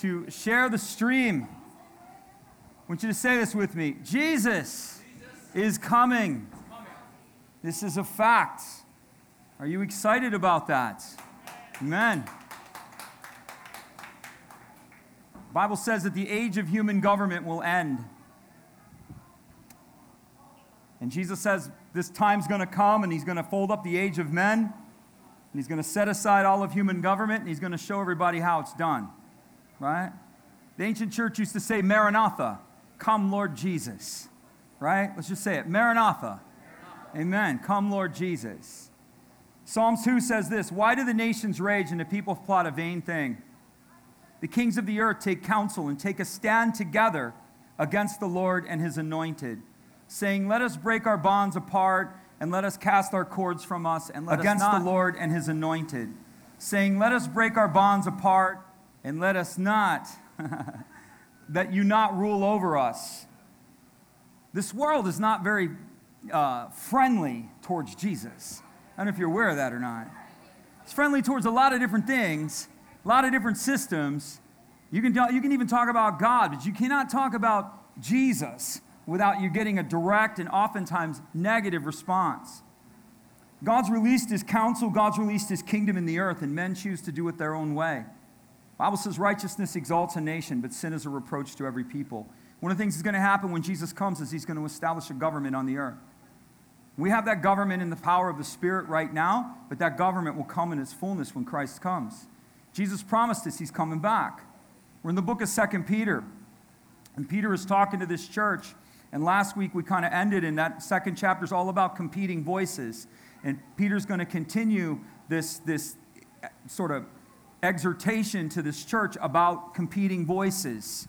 to share the stream. I want you to say this with me Jesus, is coming. This is a fact. Are you excited about that? Amen. The Bible says that the age of human government will end. And Jesus says this time's going to come and he's going to fold up the age of men and he's going to set aside all of human government and he's going to show everybody how it's done. Right? The ancient church used to say, Maranatha, come Lord Jesus. Right? Let's just say it Maranatha. Maranatha. Amen. Come Lord Jesus. Psalms 2 says this Why do the nations rage and the people plot a vain thing? The kings of the earth take counsel and take a stand together against the Lord and his anointed, saying, Let us break our bonds apart and let us cast our cords from us and let against the Lord and his anointed, saying, Let us break our bonds apart and let us not, that you not rule over us. This world is not very uh, friendly towards Jesus. I don't know if you're aware of that or not. It's friendly towards a lot of different things a lot of different systems. You can, you can even talk about God, but you cannot talk about Jesus without you getting a direct and oftentimes negative response. God's released his counsel, God's released his kingdom in the earth, and men choose to do it their own way. Bible says righteousness exalts a nation, but sin is a reproach to every people. One of the things that's going to happen when Jesus comes is he's going to establish a government on the earth. We have that government in the power of the Spirit right now, but that government will come in its fullness when Christ comes. Jesus promised us he's coming back. We're in the book of Second Peter, and Peter is talking to this church. And last week we kind of ended in that second chapter is all about competing voices. And Peter's going to continue this, this eh, sort of exhortation to this church about competing voices.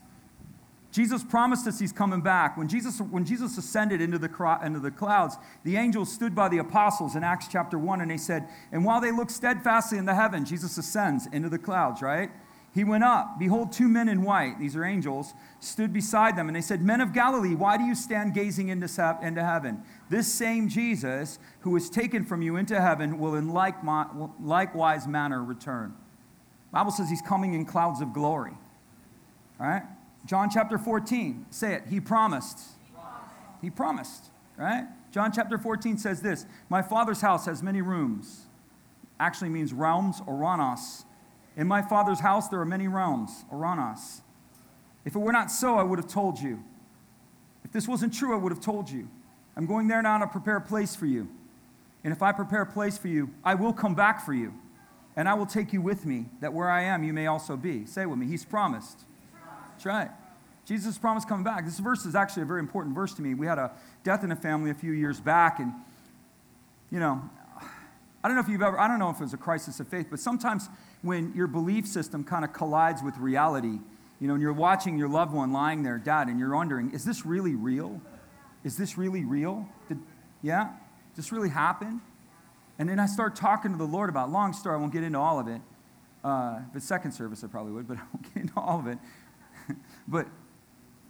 Jesus promised us he's coming back. When Jesus, when Jesus ascended into the, into the clouds, the angels stood by the apostles in Acts chapter 1 and they said, And while they looked steadfastly in the heaven, Jesus ascends into the clouds, right? He went up. Behold, two men in white, these are angels, stood beside them. And they said, Men of Galilee, why do you stand gazing into, into heaven? This same Jesus, who was taken from you into heaven, will in like, likewise manner return. Bible says he's coming in clouds of glory. All right? John chapter 14, say it. He promised. He promised, right? John chapter 14 says this My father's house has many rooms. Actually means realms, or oranos. In my father's house there are many realms, oranos. If it were not so, I would have told you. If this wasn't true, I would have told you. I'm going there now to prepare a place for you. And if I prepare a place for you, I will come back for you. And I will take you with me, that where I am, you may also be. Say with me, He's promised. That's right. Jesus promised coming back. This verse is actually a very important verse to me. We had a death in the family a few years back, and, you know, I don't know if you've ever, I don't know if it was a crisis of faith, but sometimes when your belief system kind of collides with reality, you know, and you're watching your loved one lying there dead, and you're wondering, is this really real? Is this really real? Did, yeah? Did this really happen? And then I start talking to the Lord about, long story, I won't get into all of it. Uh, it's second service, I probably would, but I won't get into all of it. but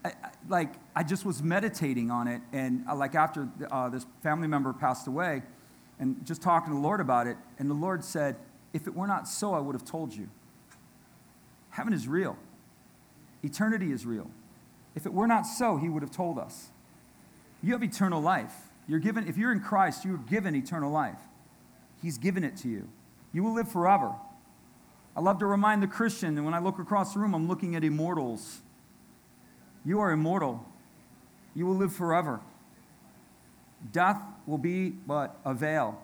I, I, like I just was meditating on it, and uh, like after uh, this family member passed away, and just talking to the Lord about it, and the Lord said, "If it were not so, I would have told you. Heaven is real. Eternity is real. If it were not so, He would have told us. You have eternal life. You're given. If you're in Christ, you are given eternal life. He's given it to you. You will live forever." I love to remind the Christian, and when I look across the room, I'm looking at immortals. You are immortal. You will live forever. Death will be but a veil.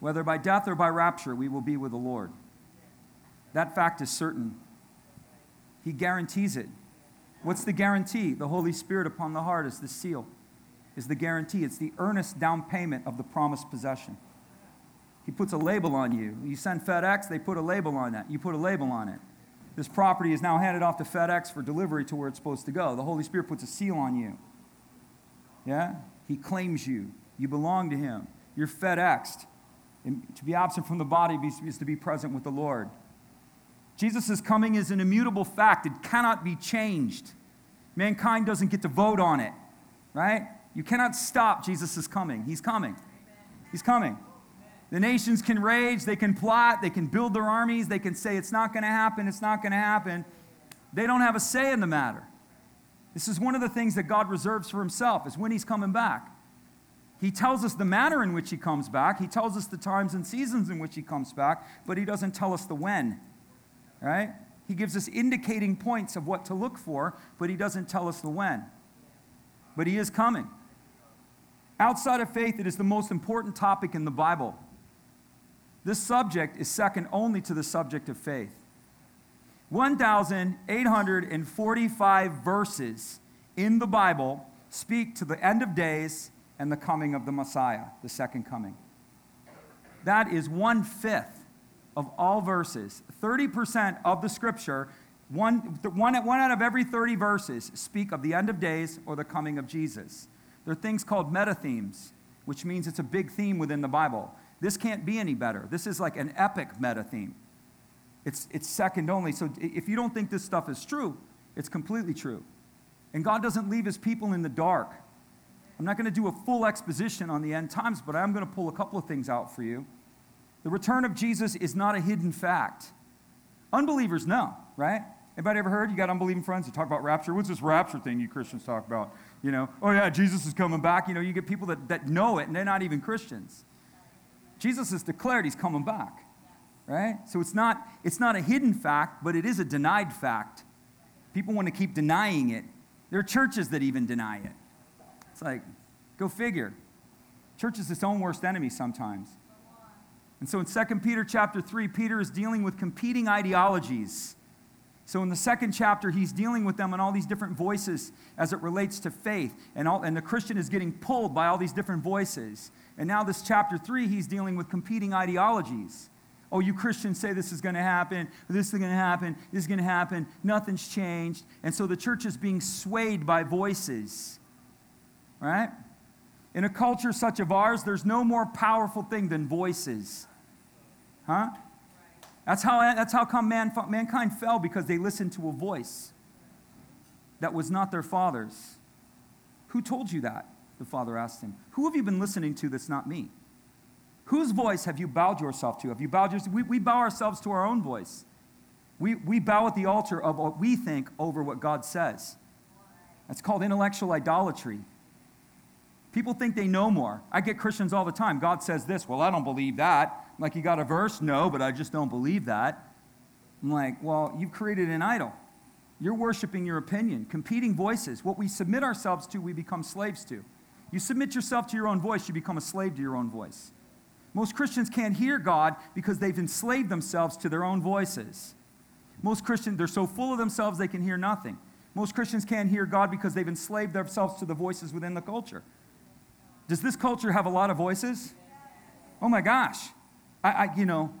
Whether by death or by rapture, we will be with the Lord. That fact is certain. He guarantees it. What's the guarantee? The Holy Spirit upon the heart is the seal, is the guarantee. It's the earnest down payment of the promised possession. He puts a label on you. You send FedEx, they put a label on that. You put a label on it. This property is now handed off to FedEx for delivery to where it's supposed to go. The Holy Spirit puts a seal on you. Yeah? He claims you. You belong to Him. You're FedExed. And to be absent from the body is to be present with the Lord. Jesus' coming is an immutable fact, it cannot be changed. Mankind doesn't get to vote on it, right? You cannot stop Jesus' coming. He's coming. He's coming. The nations can rage, they can plot, they can build their armies, they can say it's not going to happen, it's not going to happen. They don't have a say in the matter. This is one of the things that God reserves for himself is when he's coming back. He tells us the manner in which he comes back. He tells us the times and seasons in which he comes back, but he doesn't tell us the when. Right? He gives us indicating points of what to look for, but he doesn't tell us the when. But he is coming. Outside of faith, it is the most important topic in the Bible. This subject is second only to the subject of faith. 1,845 verses in the Bible speak to the end of days and the coming of the Messiah, the second coming. That is one fifth of all verses. 30% of the scripture, one, one, one out of every 30 verses, speak of the end of days or the coming of Jesus. There are things called meta themes, which means it's a big theme within the Bible. This can't be any better. This is like an epic meta theme. It's, it's second only. So if you don't think this stuff is true, it's completely true. And God doesn't leave his people in the dark. I'm not going to do a full exposition on the end times, but I am going to pull a couple of things out for you. The return of Jesus is not a hidden fact. Unbelievers know, right? Anybody ever heard? You got unbelieving friends that talk about rapture? What's this rapture thing you Christians talk about? You know, oh yeah, Jesus is coming back. You know, you get people that, that know it and they're not even Christians. Jesus has declared he's coming back right? So it's not, it's not a hidden fact, but it is a denied fact. People want to keep denying it. There are churches that even deny it. It's like, go figure. Church is its own worst enemy sometimes. And so in 2 Peter chapter 3, Peter is dealing with competing ideologies. So in the second chapter, he's dealing with them and all these different voices as it relates to faith. And, all, and the Christian is getting pulled by all these different voices. And now, this chapter 3, he's dealing with competing ideologies. Oh, you Christians say this is going to happen, this is going to happen, this is going to happen, nothing's changed. And so the church is being swayed by voices, right? In a culture such as ours, there's no more powerful thing than voices. Huh? That's how, that's how come man, mankind fell because they listened to a voice that was not their father's. Who told you that? The father asked him. Who have you been listening to that's not me? Whose voice have you bowed yourself to? Have you bowed yourself? We, we bow ourselves to our own voice. We, we bow at the altar of what we think over what God says. That's called intellectual idolatry. People think they know more. I get Christians all the time. God says this. Well, I don't believe that. Like, you got a verse? No, but I just don't believe that. I'm like, well, you've created an idol. You're worshiping your opinion, competing voices. What we submit ourselves to, we become slaves to. You submit yourself to your own voice, you become a slave to your own voice. Most Christians can't hear God because they've enslaved themselves to their own voices. Most Christians, they're so full of themselves they can hear nothing. Most Christians can't hear God because they've enslaved themselves to the voices within the culture. Does this culture have a lot of voices? Oh my gosh. I, I you know,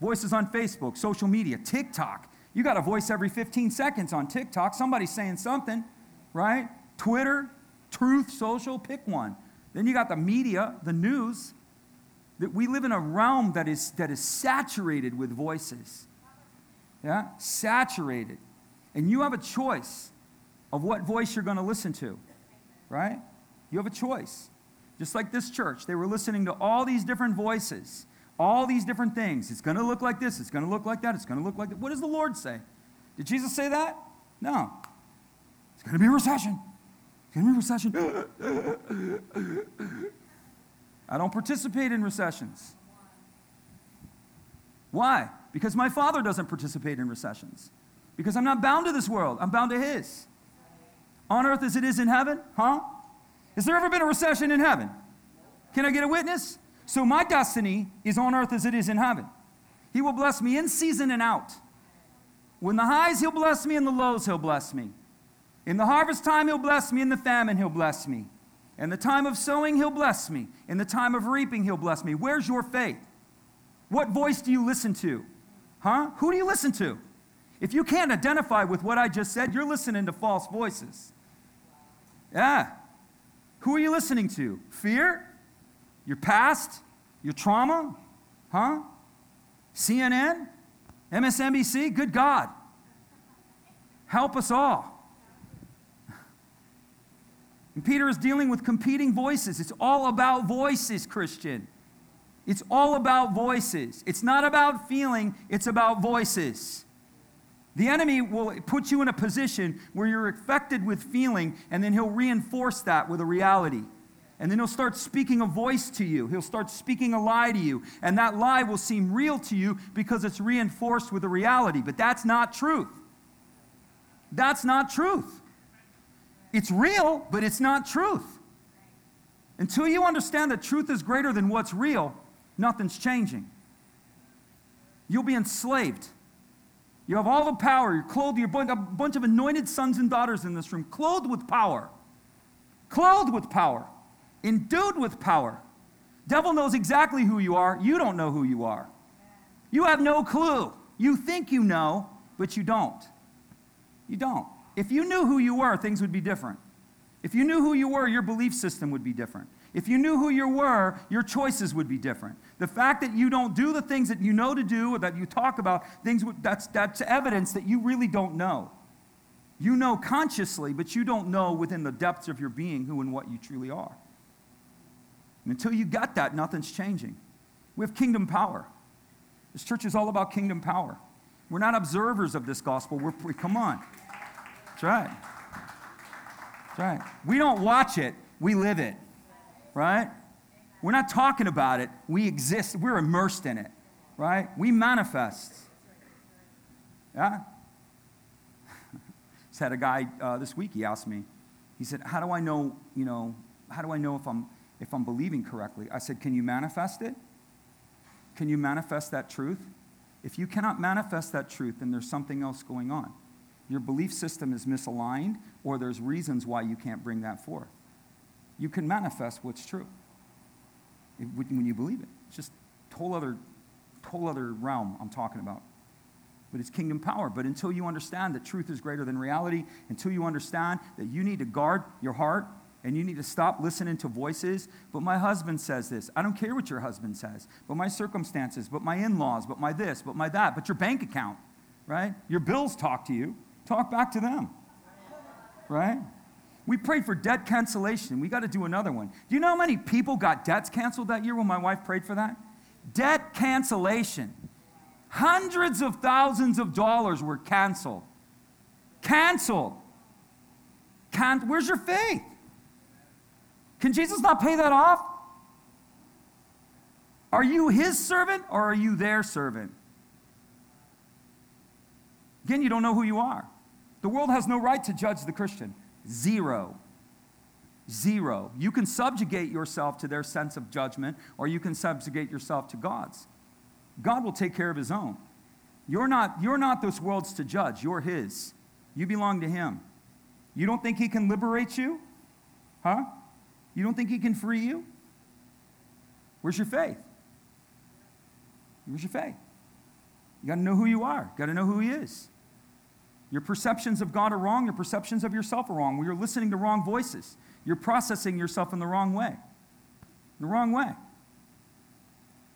voices on Facebook, social media, TikTok. You got a voice every 15 seconds on TikTok. Somebody's saying something, right? Twitter, Truth Social, pick one. Then you got the media, the news. That we live in a realm that is, that is saturated with voices. Yeah? Saturated. And you have a choice of what voice you're going to listen to, right? You have a choice. Just like this church, they were listening to all these different voices, all these different things. It's going to look like this, it's going to look like that, it's going to look like that. What does the Lord say? Did Jesus say that? No. It's going to be a recession. It's going to be a recession. I don't participate in recessions. Why? Because my father doesn't participate in recessions. Because I'm not bound to this world, I'm bound to his. On earth as it is in heaven, huh? Has there ever been a recession in heaven? Can I get a witness? So my destiny is on earth as it is in heaven. He will bless me in season and out. When the highs, he'll bless me, in the lows, he'll bless me. In the harvest time, he'll bless me, in the famine, he'll bless me. In the time of sowing, he'll bless me. In the time of reaping, he'll bless me. Where's your faith? What voice do you listen to? Huh? Who do you listen to? If you can't identify with what I just said, you're listening to false voices. Yeah. Who are you listening to? Fear? Your past? Your trauma? Huh? CNN? MSNBC? Good God. Help us all. And Peter is dealing with competing voices. It's all about voices, Christian. It's all about voices. It's not about feeling, it's about voices. The enemy will put you in a position where you're affected with feeling, and then he'll reinforce that with a reality. And then he'll start speaking a voice to you. He'll start speaking a lie to you. And that lie will seem real to you because it's reinforced with a reality. But that's not truth. That's not truth. It's real, but it's not truth. Until you understand that truth is greater than what's real, nothing's changing. You'll be enslaved. You have all the power. You're clothed, you're a bunch of anointed sons and daughters in this room, clothed with power. Clothed with power endued with power. Devil knows exactly who you are. You don't know who you are. You have no clue. You think you know, but you don't. You don't. If you knew who you were, things would be different. If you knew who you were, your belief system would be different. If you knew who you were, your choices would be different. The fact that you don't do the things that you know to do or that you talk about, things that's, that's evidence that you really don't know. You know consciously, but you don't know within the depths of your being who and what you truly are. And until you got that, nothing's changing. We have kingdom power. This church is all about kingdom power. We're not observers of this gospel. We're, we, come on. That's right. That's right. We don't watch it, we live it. Right? We're not talking about it, we exist. We're immersed in it. Right? We manifest. Yeah? Just had a guy uh, this week, he asked me, he said, How do I know, you know, how do I know if I'm if I'm believing correctly. I said, Can you manifest it? Can you manifest that truth? If you cannot manifest that truth, then there's something else going on. Your belief system is misaligned, or there's reasons why you can't bring that forth. You can manifest what's true when you believe it. It's just whole other, whole other realm I'm talking about. But it's kingdom power. But until you understand that truth is greater than reality, until you understand that you need to guard your heart and you need to stop listening to voices. But my husband says this. I don't care what your husband says, but my circumstances, but my in laws, but my this, but my that, but your bank account, right? Your bills talk to you. Talk back to them, right? We prayed for debt cancellation. We got to do another one. Do you know how many people got debts canceled that year when my wife prayed for that? Debt cancellation. Hundreds of thousands of dollars were canceled. Canceled. Can- Where's your faith? Can Jesus not pay that off? Are you his servant or are you their servant? Again, you don't know who you are. The world has no right to judge the Christian. Zero. Zero. You can subjugate yourself to their sense of judgment or you can subjugate yourself to God's. God will take care of his own. You're not, you're not this world's to judge, you're his. You belong to him. You don't think he can liberate you? Huh? You don't think He can free you? Where's your faith? Where's your faith? You got to know who you are, got to know who He is. Your perceptions of God are wrong, your perceptions of yourself are wrong. You're listening to wrong voices. You're processing yourself in the wrong way. The wrong way.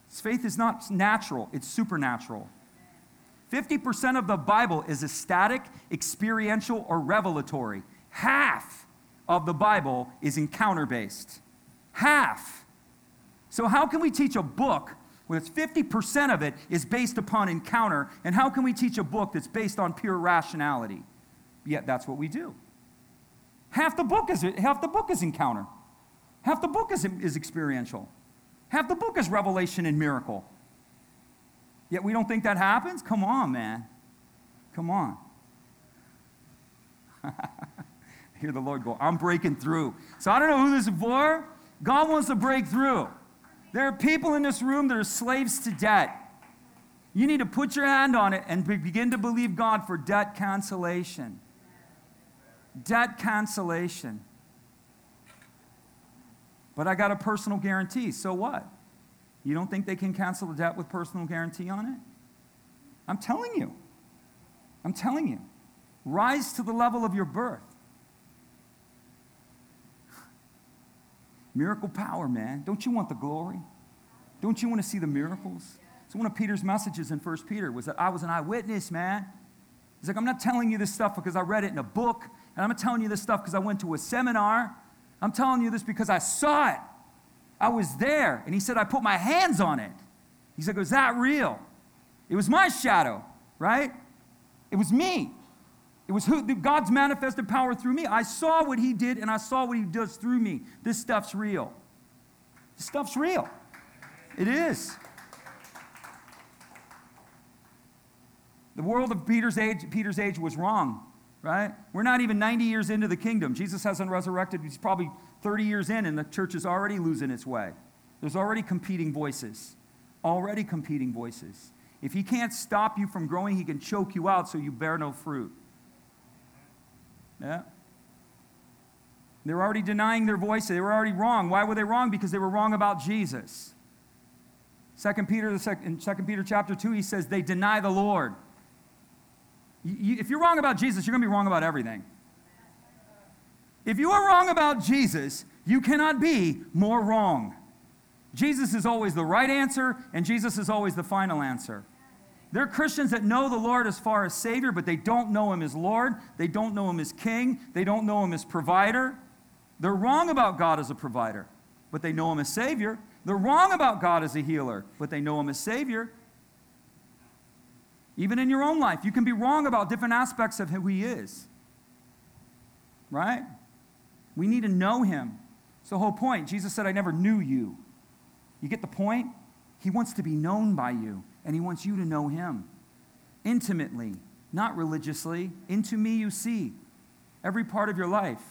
Faith is not natural, it's supernatural. 50% of the Bible is ecstatic, experiential, or revelatory. Half of the Bible is encounter based. Half. So, how can we teach a book where 50% of it is based upon encounter? And how can we teach a book that's based on pure rationality? Yet that's what we do. Half the book is, half the book is encounter, half the book is, is experiential, half the book is revelation and miracle. Yet we don't think that happens? Come on, man. Come on. hear the Lord go, I'm breaking through. So I don't know who this is for. God wants to break through. There are people in this room that are slaves to debt. You need to put your hand on it and begin to believe God for debt cancellation. Debt cancellation. But I got a personal guarantee. So what? You don't think they can cancel the debt with personal guarantee on it? I'm telling you. I'm telling you. Rise to the level of your birth. Miracle power, man. Don't you want the glory? Don't you want to see the miracles? So one of Peter's messages in 1 Peter was that I was an eyewitness, man. He's like, I'm not telling you this stuff because I read it in a book, and I'm not telling you this stuff because I went to a seminar. I'm telling you this because I saw it. I was there. And he said, I put my hands on it. He's like, Was that real? It was my shadow, right? It was me. It was who, God's manifested power through me. I saw what He did and I saw what He does through me. This stuff's real. This stuff's real. It is. The world of Peter's age, Peter's age was wrong, right? We're not even 90 years into the kingdom. Jesus hasn't resurrected. He's probably 30 years in, and the church is already losing its way. There's already competing voices. Already competing voices. If he can't stop you from growing, he can choke you out so you bear no fruit. Yeah? They were already denying their voice. They were already wrong. Why were they wrong? Because they were wrong about Jesus. Second Peter, in 2 Peter chapter 2, he says, they deny the Lord. If you're wrong about Jesus, you're going to be wrong about everything. If you are wrong about Jesus, you cannot be more wrong. Jesus is always the right answer, and Jesus is always the final answer. There are Christians that know the Lord as far as Savior, but they don't know Him as Lord. They don't know Him as King. They don't know Him as provider. They're wrong about God as a provider, but they know Him as Savior. They're wrong about God as a healer, but they know Him as Savior. Even in your own life, you can be wrong about different aspects of who He is. Right? We need to know Him. It's the whole point. Jesus said, I never knew you. You get the point? He wants to be known by you, and He wants you to know Him intimately, not religiously. Into me you see every part of your life.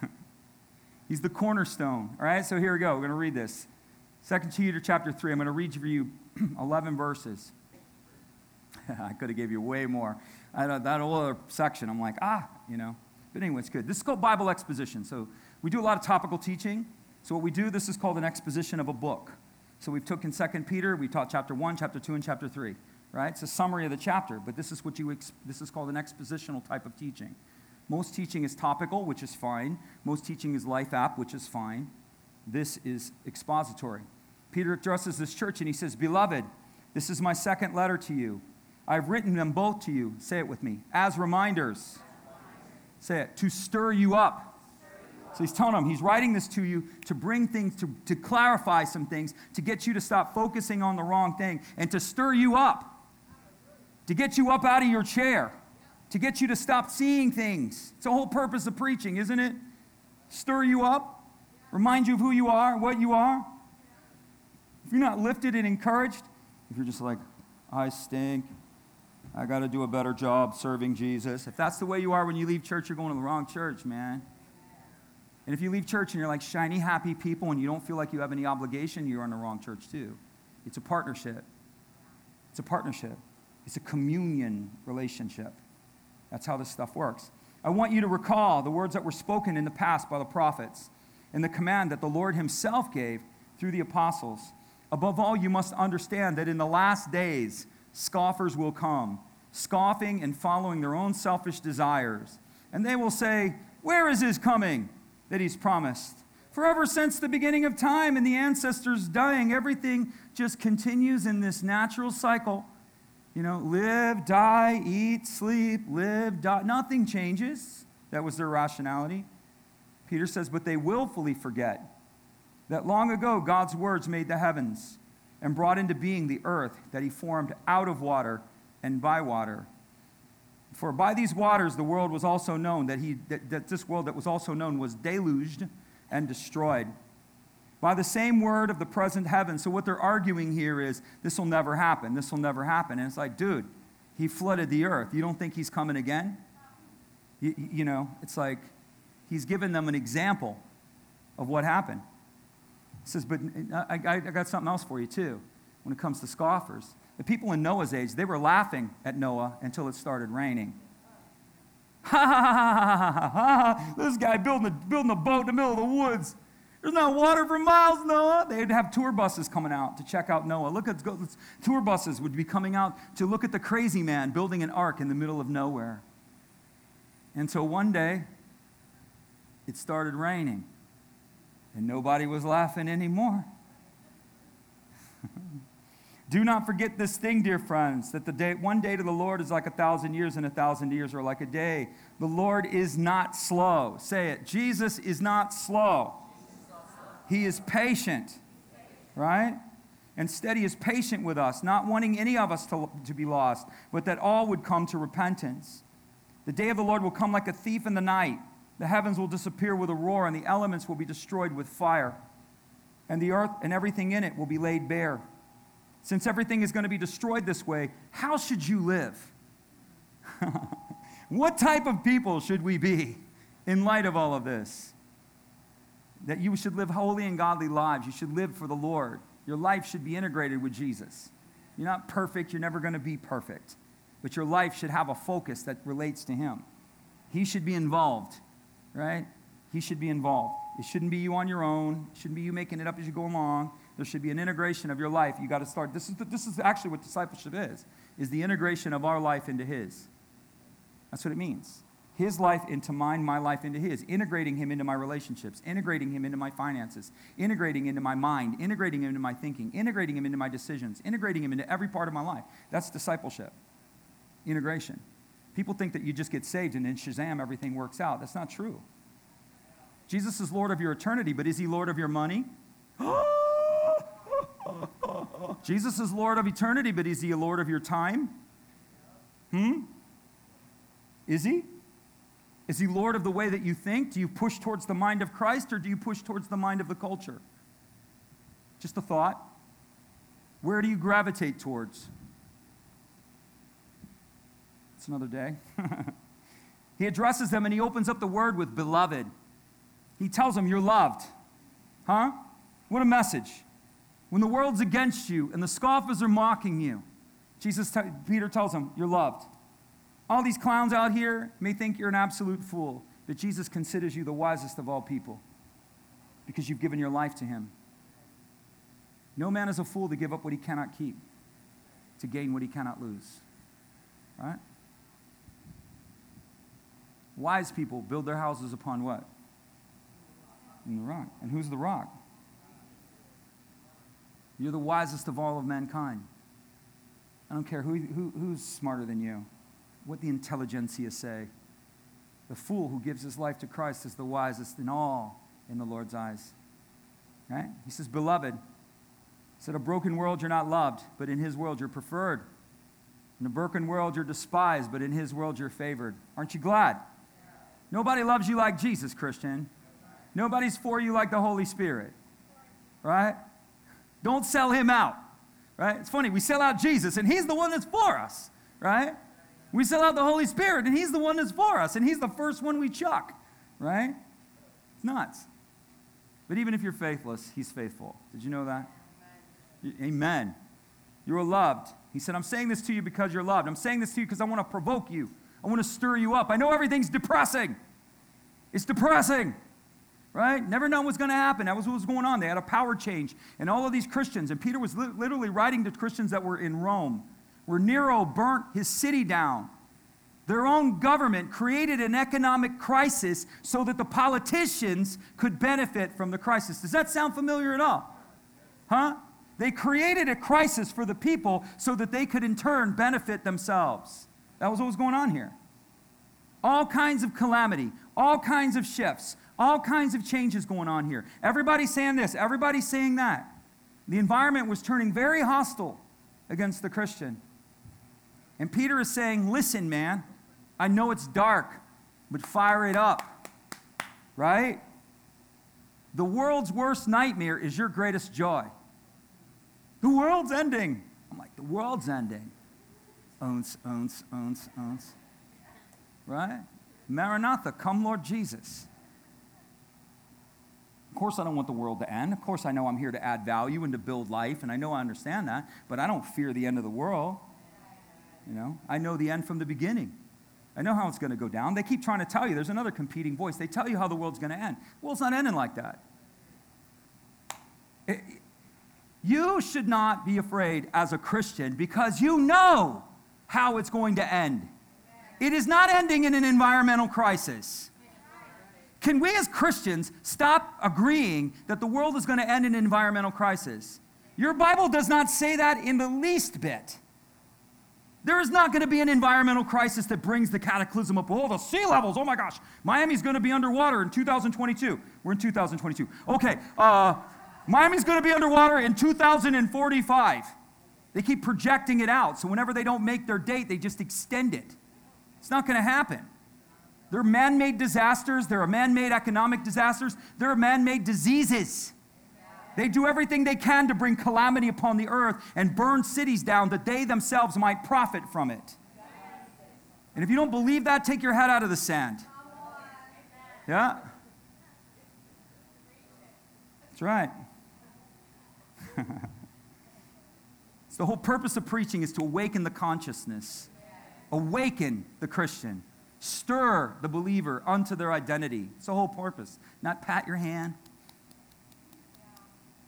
He's the cornerstone. All right, so here we go. We're going to read this. Second Peter chapter 3. I'm going to read for you 11 verses. I could have gave you way more. I, that whole other section, I'm like, ah, you know. But anyway, it's good. This is called Bible exposition. So we do a lot of topical teaching. So what we do, this is called an exposition of a book. So we've taken 2 Peter, we taught chapter 1, chapter 2, and chapter 3. Right? It's a summary of the chapter, but this is what you this is called an expositional type of teaching. Most teaching is topical, which is fine. Most teaching is life app, which is fine. This is expository. Peter addresses this church and he says, Beloved, this is my second letter to you. I've written them both to you. Say it with me. As reminders. Say it. To stir you up so he's telling them, he's writing this to you to bring things, to, to clarify some things, to get you to stop focusing on the wrong thing, and to stir you up, to get you up out of your chair, to get you to stop seeing things. It's the whole purpose of preaching, isn't it? Stir you up, remind you of who you are, what you are. If you're not lifted and encouraged, if you're just like, I stink, I got to do a better job serving Jesus. If that's the way you are when you leave church, you're going to the wrong church, man. And if you leave church and you're like shiny, happy people and you don't feel like you have any obligation, you're in the wrong church too. It's a partnership. It's a partnership. It's a communion relationship. That's how this stuff works. I want you to recall the words that were spoken in the past by the prophets and the command that the Lord Himself gave through the apostles. Above all, you must understand that in the last days, scoffers will come, scoffing and following their own selfish desires. And they will say, Where is His coming? That he's promised. For ever since the beginning of time and the ancestors dying, everything just continues in this natural cycle. You know, live, die, eat, sleep, live, die. Nothing changes. That was their rationality. Peter says, but they willfully forget that long ago God's words made the heavens and brought into being the earth that he formed out of water and by water for by these waters the world was also known, that, he, that, that this world that was also known was deluged and destroyed. By the same word of the present heaven. So what they're arguing here is this will never happen. This will never happen. And it's like, dude, he flooded the earth. You don't think he's coming again? You, you know, it's like he's given them an example of what happened. He says, but uh, I, I, I got something else for you too when it comes to scoffers. The people in Noah's age, they were laughing at Noah until it started raining. Ha ha ha ha ha ha! This guy building a, building a boat in the middle of the woods. There's not water for miles, Noah. They'd have tour buses coming out to check out Noah. Look at tour buses would be coming out to look at the crazy man building an ark in the middle of nowhere. Until one day, it started raining, and nobody was laughing anymore. Do not forget this thing, dear friends, that the day, one day to the Lord is like a thousand years, and a thousand years are like a day. The Lord is not slow. Say it. Jesus is not slow. He is patient, right? Instead, he is patient with us, not wanting any of us to, to be lost, but that all would come to repentance. The day of the Lord will come like a thief in the night. The heavens will disappear with a roar, and the elements will be destroyed with fire. And the earth and everything in it will be laid bare. Since everything is going to be destroyed this way, how should you live? what type of people should we be in light of all of this? That you should live holy and godly lives. You should live for the Lord. Your life should be integrated with Jesus. You're not perfect, you're never going to be perfect, but your life should have a focus that relates to Him. He should be involved, right? He should be involved. It shouldn't be you on your own. It shouldn't be you making it up as you go along. There should be an integration of your life. You got to start. This is, the, this is actually what discipleship is, is the integration of our life into His. That's what it means. His life into mine, my life into His. Integrating Him into my relationships, integrating Him into my finances, integrating into my mind, integrating Him into my thinking, integrating Him into my decisions, integrating Him into every part of my life. That's discipleship. Integration. People think that you just get saved and then Shazam, everything works out. That's not true. Jesus is Lord of your eternity, but is He Lord of your money? Jesus is Lord of eternity, but is he a Lord of your time? Hmm? Is he? Is he Lord of the way that you think? Do you push towards the mind of Christ or do you push towards the mind of the culture? Just a thought. Where do you gravitate towards? It's another day. he addresses them and he opens up the word with beloved. He tells them, You're loved. Huh? What a message. When the world's against you and the scoffers are mocking you, Jesus, t- Peter tells them, You're loved. All these clowns out here may think you're an absolute fool, but Jesus considers you the wisest of all people because you've given your life to him. No man is a fool to give up what he cannot keep, to gain what he cannot lose. Right? Wise people build their houses upon what? In the rock. And who's the rock? You're the wisest of all of mankind. I don't care who, who, who's smarter than you, what the intelligentsia say. The fool who gives his life to Christ is the wisest in all in the Lord's eyes. Right? He says, Beloved, he said, A broken world you're not loved, but in his world you're preferred. In a broken world you're despised, but in his world you're favored. Aren't you glad? Nobody loves you like Jesus, Christian. Nobody's for you like the Holy Spirit. Right? Don't sell him out, right? It's funny, we sell out Jesus, and he's the one that's for us, right? We sell out the Holy Spirit, and he's the one that's for us, and he's the first one we chuck, right? It's nuts. But even if you're faithless, he's faithful. Did you know that? Amen. Amen. You're loved. He said, I'm saying this to you because you're loved. I'm saying this to you because I want to provoke you. I want to stir you up. I know everything's depressing. It's depressing right? Never known what's going to happen. That was what was going on. They had a power change. And all of these Christians, and Peter was li- literally writing to Christians that were in Rome, where Nero burnt his city down. Their own government created an economic crisis so that the politicians could benefit from the crisis. Does that sound familiar at all? Huh? They created a crisis for the people so that they could in turn benefit themselves. That was what was going on here. All kinds of calamity, all kinds of shifts, all kinds of changes going on here. Everybody's saying this, everybody's saying that. The environment was turning very hostile against the Christian. And Peter is saying, Listen, man, I know it's dark, but fire it up. Right? The world's worst nightmare is your greatest joy. The world's ending. I'm like, the world's ending. Owns, owns, owns, owns. Right? Maranatha, come Lord Jesus. Of course, I don't want the world to end. Of course, I know I'm here to add value and to build life, and I know I understand that, but I don't fear the end of the world. You know, I know the end from the beginning. I know how it's going to go down. They keep trying to tell you, there's another competing voice. They tell you how the world's going to end. Well, it's not ending like that. It, you should not be afraid as a Christian because you know how it's going to end. It is not ending in an environmental crisis. Can we as Christians stop agreeing that the world is going to end in an environmental crisis? Your Bible does not say that in the least bit. There is not going to be an environmental crisis that brings the cataclysm up. Oh, the sea levels. Oh my gosh. Miami's going to be underwater in 2022. We're in 2022. Okay. Uh, Miami's going to be underwater in 2045. They keep projecting it out. So whenever they don't make their date, they just extend it. It's not going to happen. There are man made disasters, there are man made economic disasters, there are man made diseases. They do everything they can to bring calamity upon the earth and burn cities down that they themselves might profit from it. And if you don't believe that, take your head out of the sand. Yeah? That's right. it's the whole purpose of preaching is to awaken the consciousness, awaken the Christian, stir the believer unto their identity. It's the whole purpose. Not pat your hand.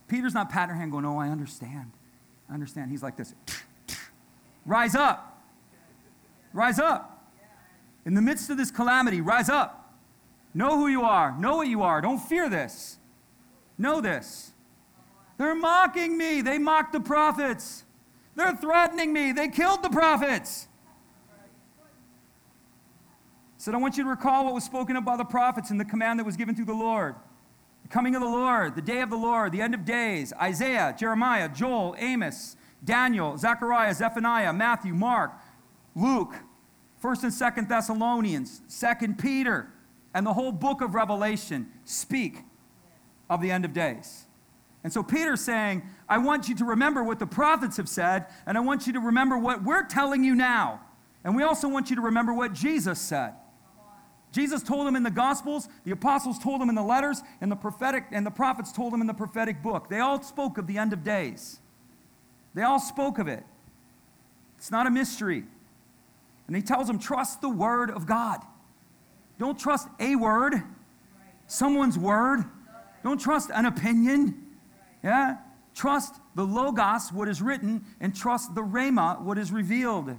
Peter's not patting her hand going, Oh, I understand. I understand. He's like this Rise up. Rise up. In the midst of this calamity, rise up. Know who you are. Know what you are. Don't fear this. Know this. They're mocking me. They mocked the prophets. They're threatening me. They killed the prophets. Said, I want you to recall what was spoken of by the prophets and the command that was given through the Lord The coming of the Lord, the day of the Lord, the end of days, Isaiah, Jeremiah, Joel, Amos, Daniel, Zechariah, Zephaniah, Matthew, Mark, Luke, 1st and 2nd Thessalonians, 2nd Peter, and the whole book of Revelation speak of the end of days. And so Peter's saying, I want you to remember what the prophets have said, and I want you to remember what we're telling you now. And we also want you to remember what Jesus said. Jesus told them in the Gospels, the apostles told them in the letters, and the prophetic and the prophets told them in the prophetic book. They all spoke of the end of days. They all spoke of it. It's not a mystery. And he tells them, trust the word of God. Don't trust a word, someone's word. Don't trust an opinion. Yeah? Trust the Logos, what is written, and trust the Rhema, what is revealed.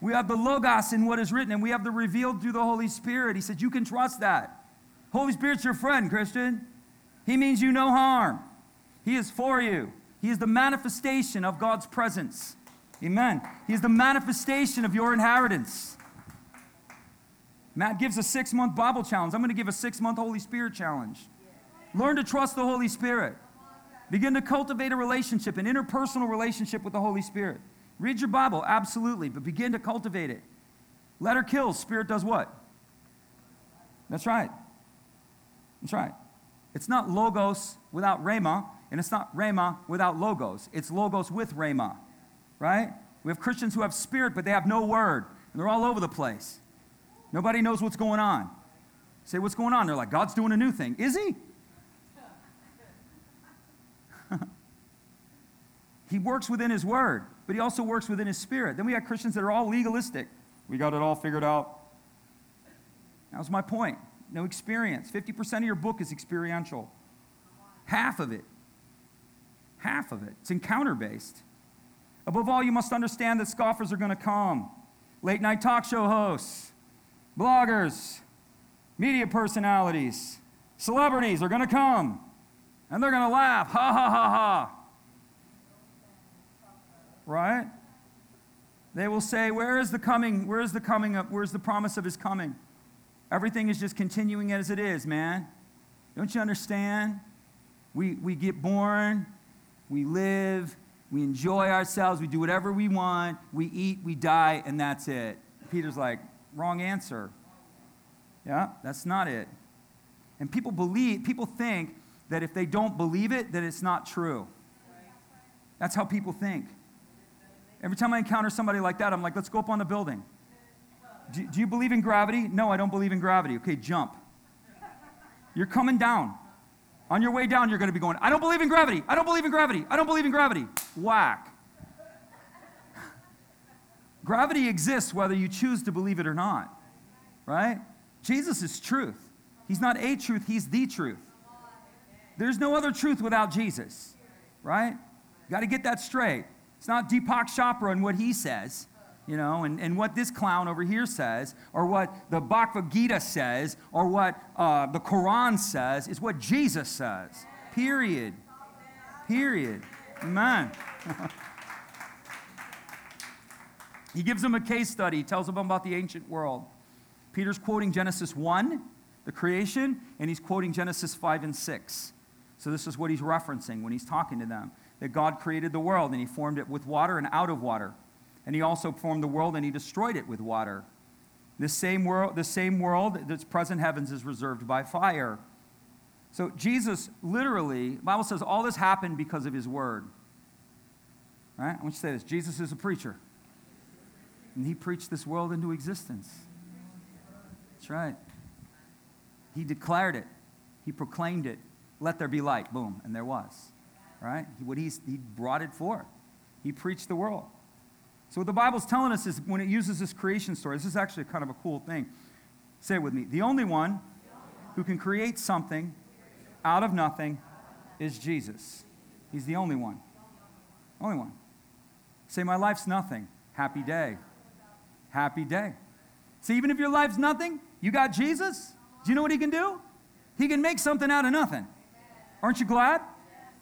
We have the Logos in what is written, and we have the revealed through the Holy Spirit. He said, You can trust that. Holy Spirit's your friend, Christian. He means you no harm. He is for you. He is the manifestation of God's presence. Amen. He is the manifestation of your inheritance. Matt gives a six month Bible challenge. I'm going to give a six month Holy Spirit challenge. Learn to trust the Holy Spirit. Begin to cultivate a relationship, an interpersonal relationship with the Holy Spirit. Read your Bible, absolutely, but begin to cultivate it. Letter kills, spirit does what? That's right. That's right. It's not logos without rhema, and it's not rhema without logos. It's logos with rhema, right? We have Christians who have spirit, but they have no word, and they're all over the place. Nobody knows what's going on. Say, what's going on? They're like, God's doing a new thing. Is he? he works within his word but he also works within his spirit. Then we have Christians that are all legalistic. We got it all figured out. That was my point. No experience. 50% of your book is experiential. Half of it. Half of it. It's encounter based. Above all, you must understand that scoffers are going to come. Late night talk show hosts, bloggers, media personalities, celebrities are going to come. And they're going to laugh. Ha ha ha ha right? They will say, Where is the coming? Where is the coming up? Where's the promise of his coming? Everything is just continuing as it is, man. Don't you understand? We, we get born, we live, we enjoy ourselves, we do whatever we want, we eat, we die, and that's it. Peter's like, Wrong answer. Yeah, that's not it. And people believe, people think that if they don't believe it, that it's not true. That's how people think. Every time I encounter somebody like that, I'm like, let's go up on the building. Do, do you believe in gravity? No, I don't believe in gravity. Okay, jump. You're coming down. On your way down, you're going to be going, I don't believe in gravity. I don't believe in gravity. I don't believe in gravity. Whack. gravity exists whether you choose to believe it or not, right? Jesus is truth. He's not a truth, He's the truth. There's no other truth without Jesus, right? You got to get that straight. It's not Deepak Chopra and what he says, you know, and, and what this clown over here says, or what the Bhagavad Gita says, or what uh, the Quran says. It's what Jesus says. Period. Period. Amen. he gives them a case study, he tells them about the ancient world. Peter's quoting Genesis 1, the creation, and he's quoting Genesis 5 and 6. So, this is what he's referencing when he's talking to them that God created the world and he formed it with water and out of water. And he also formed the world and he destroyed it with water. The same world, the same world that's present heavens is reserved by fire. So Jesus literally, Bible says all this happened because of his word. Right? I want you to say this. Jesus is a preacher. And he preached this world into existence. That's right. He declared it. He proclaimed it let there be light. Boom. And there was. Right? What he's, he brought it forth. He preached the world. So what the Bible's telling us is when it uses this creation story, this is actually kind of a cool thing. Say it with me. The only one who can create something out of nothing is Jesus. He's the only one. Only one. Say, my life's nothing. Happy day. Happy day. See, even if your life's nothing, you got Jesus. Do you know what he can do? He can make something out of nothing. Aren't you glad?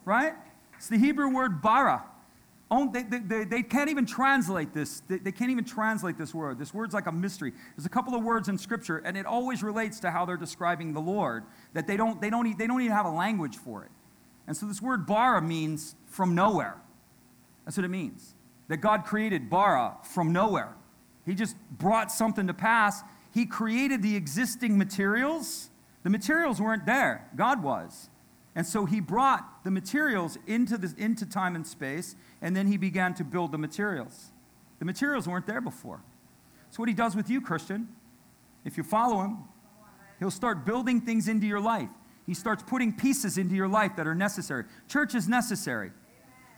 Right? It's the Hebrew word bara. Oh, they, they, they, can't even translate this. They, they can't even translate this word. This word's like a mystery. There's a couple of words in Scripture, and it always relates to how they're describing the Lord, that they don't, they don't, they don't even have a language for it. And so this word bara means from nowhere. That's what it means. That God created bara from nowhere. He just brought something to pass. He created the existing materials. The materials weren't there, God was. And so he brought the materials into, the, into time and space, and then he began to build the materials. The materials weren't there before. So, what he does with you, Christian. If you follow him, he'll start building things into your life. He starts putting pieces into your life that are necessary. Church is necessary.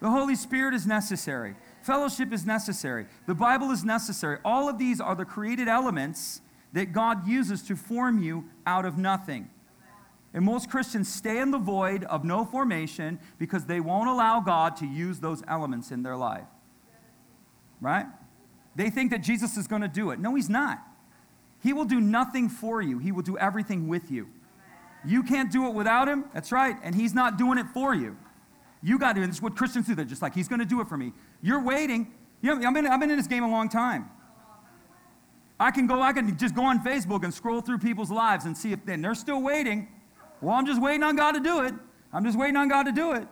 The Holy Spirit is necessary. Fellowship is necessary. The Bible is necessary. All of these are the created elements that God uses to form you out of nothing. And most Christians stay in the void of no formation because they won't allow God to use those elements in their life. Right? They think that Jesus is going to do it. No, he's not. He will do nothing for you, he will do everything with you. You can't do it without him. That's right. And he's not doing it for you. You got to. And what Christians do. They're just like, he's going to do it for me. You're waiting. You know, I've, been, I've been in this game a long time. I can go, I can just go on Facebook and scroll through people's lives and see if and they're still waiting. Well, I'm just waiting on God to do it. I'm just waiting on God to do it.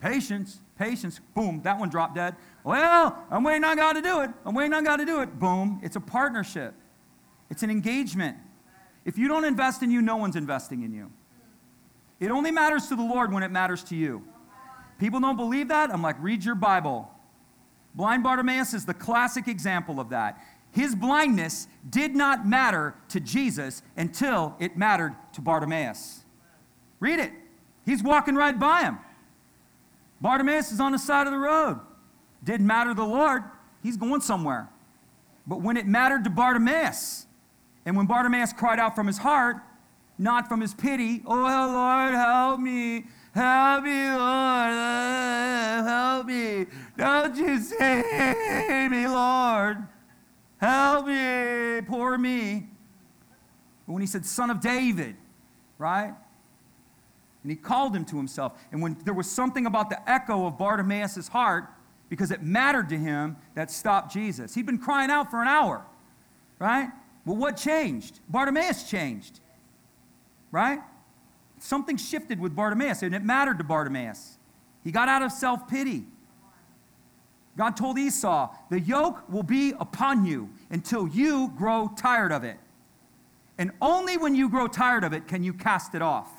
Patience, patience. Boom, that one dropped dead. Well, I'm waiting on God to do it. I'm waiting on God to do it. Boom. It's a partnership, it's an engagement. If you don't invest in you, no one's investing in you. It only matters to the Lord when it matters to you. People don't believe that. I'm like, read your Bible. Blind Bartimaeus is the classic example of that. His blindness did not matter to Jesus until it mattered to Bartimaeus. Read it. He's walking right by him. Bartimaeus is on the side of the road. Didn't matter to the Lord. He's going somewhere. But when it mattered to Bartimaeus, and when Bartimaeus cried out from his heart, not from his pity, Oh, Lord, help me. Help me, Lord. Help me. Don't you save me, Lord. Help me, poor me. But when he said, Son of David, right? And he called him to himself. And when there was something about the echo of Bartimaeus' heart, because it mattered to him, that stopped Jesus. He'd been crying out for an hour, right? Well, what changed? Bartimaeus changed, right? Something shifted with Bartimaeus, and it mattered to Bartimaeus. He got out of self pity. God told Esau, The yoke will be upon you until you grow tired of it. And only when you grow tired of it can you cast it off.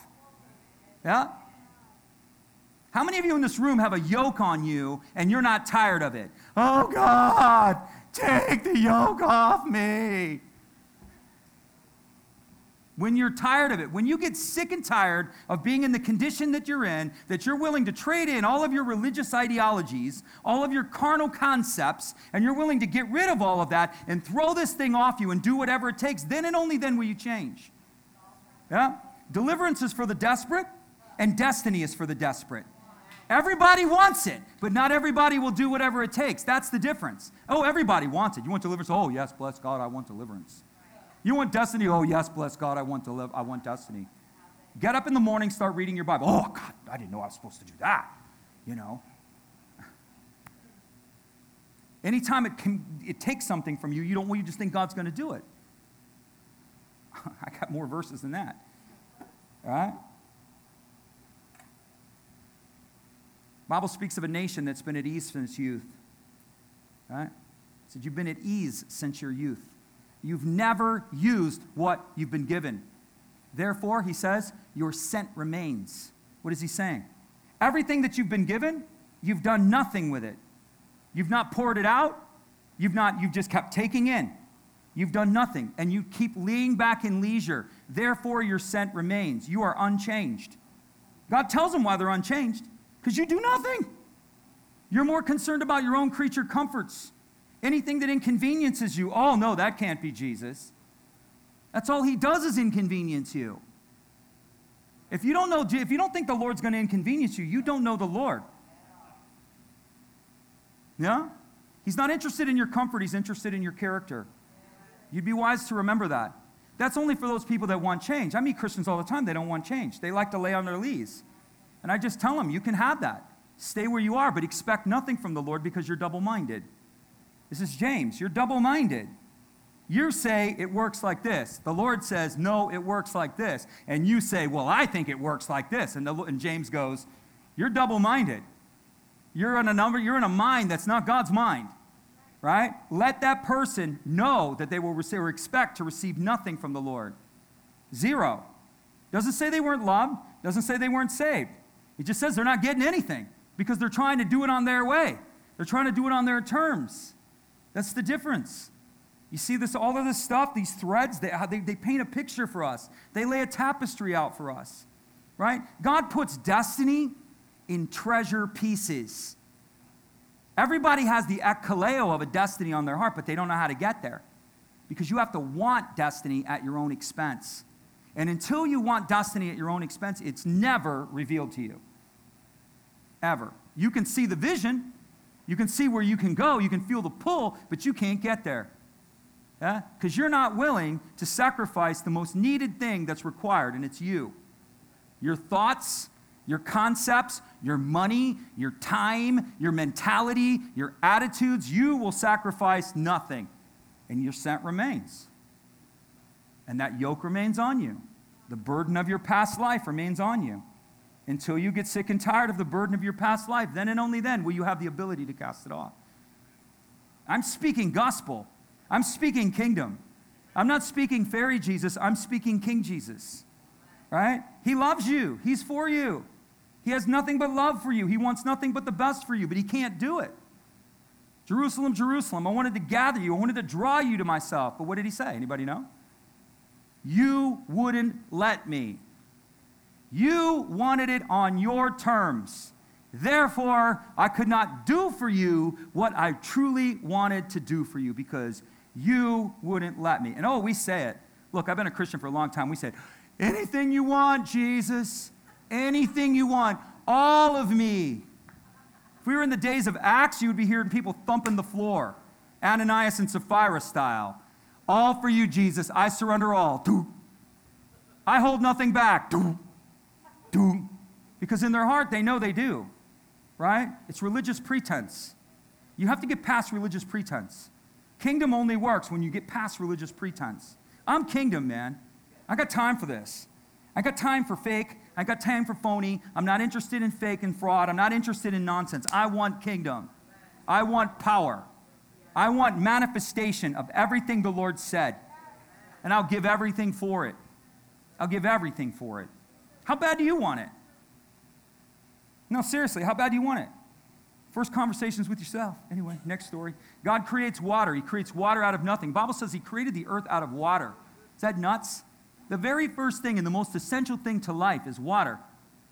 Yeah? How many of you in this room have a yoke on you and you're not tired of it? Oh God, take the yoke off me when you're tired of it, when you get sick and tired of being in the condition that you're in, that you're willing to trade in all of your religious ideologies, all of your carnal concepts, and you're willing to get rid of all of that and throw this thing off you and do whatever it takes, then and only then will you change. Yeah? Deliverance is for the desperate, and destiny is for the desperate. Everybody wants it, but not everybody will do whatever it takes. That's the difference. Oh, everybody wants it. You want deliverance? Oh, yes, bless God, I want deliverance. You want destiny? Oh, yes, bless God, I want to live. I want destiny. Get up in the morning, start reading your Bible. Oh, God, I didn't know I was supposed to do that. You know? Anytime it, can, it takes something from you, you don't you just think God's going to do it. I got more verses than that. All right? Bible speaks of a nation that's been at ease since youth. Right? It said you've been at ease since your youth. You've never used what you've been given. Therefore, he says, your scent remains. What is he saying? Everything that you've been given, you've done nothing with it. You've not poured it out. You've not, you've just kept taking in. You've done nothing, and you keep leaning back in leisure. Therefore, your scent remains. You are unchanged. God tells them why they're unchanged because you do nothing. You're more concerned about your own creature comforts. Anything that inconveniences you, oh no, that can't be Jesus. That's all he does is inconvenience you. If you don't know, if you don't think the Lord's going to inconvenience you, you don't know the Lord. Yeah? He's not interested in your comfort, he's interested in your character. You'd be wise to remember that. That's only for those people that want change. I meet Christians all the time, they don't want change. They like to lay on their lees. And I just tell them, you can have that. Stay where you are, but expect nothing from the Lord because you're double minded. This is James. You're double minded. You say it works like this. The Lord says, no, it works like this. And you say, well, I think it works like this. And, the, and James goes, you're double minded. You're in a number, you're in a mind that's not God's mind right? Let that person know that they will receive or expect to receive nothing from the Lord. Zero. Doesn't say they weren't loved, doesn't say they weren't saved. It just says they're not getting anything because they're trying to do it on their way. They're trying to do it on their terms. That's the difference. You see this, all of this stuff, these threads, they, they, they paint a picture for us. They lay a tapestry out for us, right? God puts destiny in treasure pieces. Everybody has the ekkaleo of a destiny on their heart, but they don't know how to get there. Because you have to want destiny at your own expense. And until you want destiny at your own expense, it's never revealed to you. Ever. You can see the vision, you can see where you can go, you can feel the pull, but you can't get there. Because you're not willing to sacrifice the most needed thing that's required, and it's you. Your thoughts, your concepts, your money, your time, your mentality, your attitudes, you will sacrifice nothing. And your scent remains. And that yoke remains on you. The burden of your past life remains on you. Until you get sick and tired of the burden of your past life, then and only then will you have the ability to cast it off. I'm speaking gospel. I'm speaking kingdom. I'm not speaking fairy Jesus, I'm speaking King Jesus. Right? He loves you, He's for you. He has nothing but love for you. He wants nothing but the best for you, but he can't do it. Jerusalem, Jerusalem, I wanted to gather you. I wanted to draw you to myself. But what did he say? Anybody know? You wouldn't let me. You wanted it on your terms. Therefore, I could not do for you what I truly wanted to do for you because you wouldn't let me. And oh, we say it. Look, I've been a Christian for a long time. We said, anything you want, Jesus anything you want, all of me. If we were in the days of Acts, you would be hearing people thumping the floor, Ananias and Sapphira style. All for you, Jesus. I surrender all. I hold nothing back. Do, because in their heart, they know they do, right? It's religious pretense. You have to get past religious pretense. Kingdom only works when you get past religious pretense. I'm kingdom, man. I got time for this. I got time for fake. I got time for phony. I'm not interested in fake and fraud. I'm not interested in nonsense. I want kingdom. I want power. I want manifestation of everything the Lord said. And I'll give everything for it. I'll give everything for it. How bad do you want it? No, seriously, how bad do you want it? First conversations with yourself. Anyway, next story. God creates water. He creates water out of nothing. Bible says he created the earth out of water. Is that nuts? The very first thing and the most essential thing to life is water.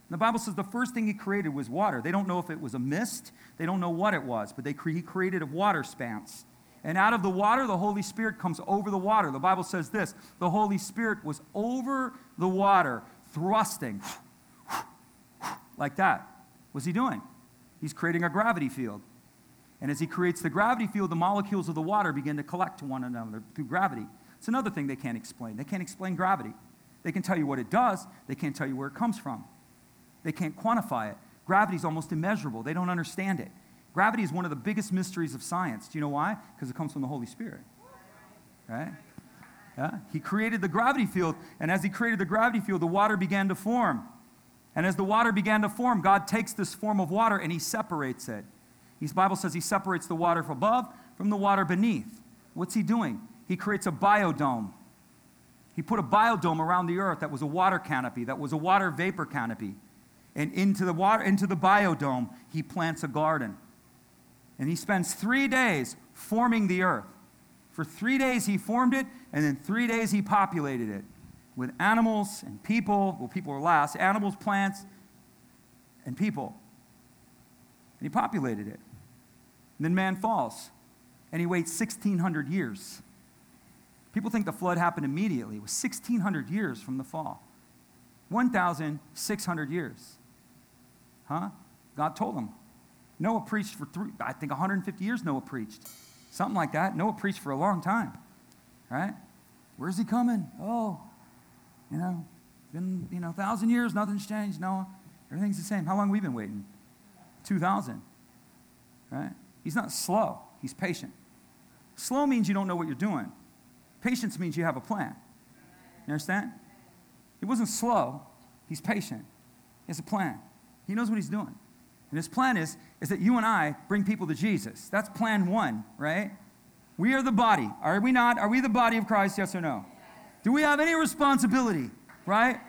The Bible says the first thing he created was water. They don't know if it was a mist, they don't know what it was, but they cre- he created a water spans. And out of the water, the Holy Spirit comes over the water. The Bible says this the Holy Spirit was over the water, thrusting like that. What's he doing? He's creating a gravity field. And as he creates the gravity field, the molecules of the water begin to collect to one another through gravity. It's another thing they can't explain. They can't explain gravity. They can tell you what it does, they can't tell you where it comes from. They can't quantify it. Gravity is almost immeasurable. They don't understand it. Gravity is one of the biggest mysteries of science. Do you know why? Because it comes from the Holy Spirit. Right? He created the gravity field, and as he created the gravity field, the water began to form. And as the water began to form, God takes this form of water and he separates it. His Bible says he separates the water from above from the water beneath. What's he doing? He creates a biodome. He put a biodome around the earth that was a water canopy, that was a water vapor canopy. And into the water, into the biodome, he plants a garden. And he spends three days forming the earth. For three days he formed it, and then three days he populated it with animals and people. Well, people are last animals, plants, and people. And he populated it. And then man falls, and he waits 1,600 years. People think the flood happened immediately. It was 1,600 years from the fall. 1,600 years. Huh? God told him. Noah preached for three, I think 150 years Noah preached. Something like that. Noah preached for a long time. Right? Where's he coming? Oh, you know, been, you know, thousand years, nothing's changed, Noah. Everything's the same. How long we been waiting? 2,000. Right? He's not slow, he's patient. Slow means you don't know what you're doing. Patience means you have a plan. You understand? He wasn't slow, he's patient. He has a plan. He knows what he's doing. And his plan is, is that you and I bring people to Jesus. That's plan one, right? We are the body. Are we not? Are we the body of Christ? Yes or no? Do we have any responsibility, right?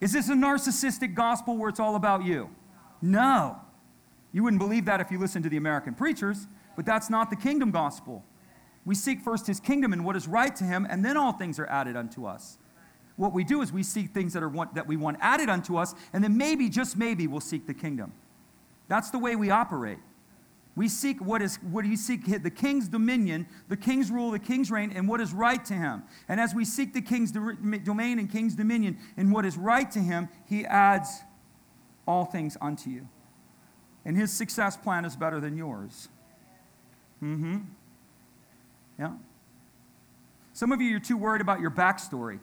Is this a narcissistic gospel where it's all about you? No. You wouldn't believe that if you listened to the American preachers, but that's not the kingdom gospel. We seek first his kingdom and what is right to him, and then all things are added unto us. What we do is we seek things that, are want, that we want added unto us, and then maybe, just maybe, we'll seek the kingdom. That's the way we operate. We seek what is what do you seek the king's dominion, the king's rule, the king's reign, and what is right to him. And as we seek the king's domain and king's dominion and what is right to him, he adds all things unto you. And his success plan is better than yours. Mm-hmm. Yeah. Some of you are too worried about your backstory,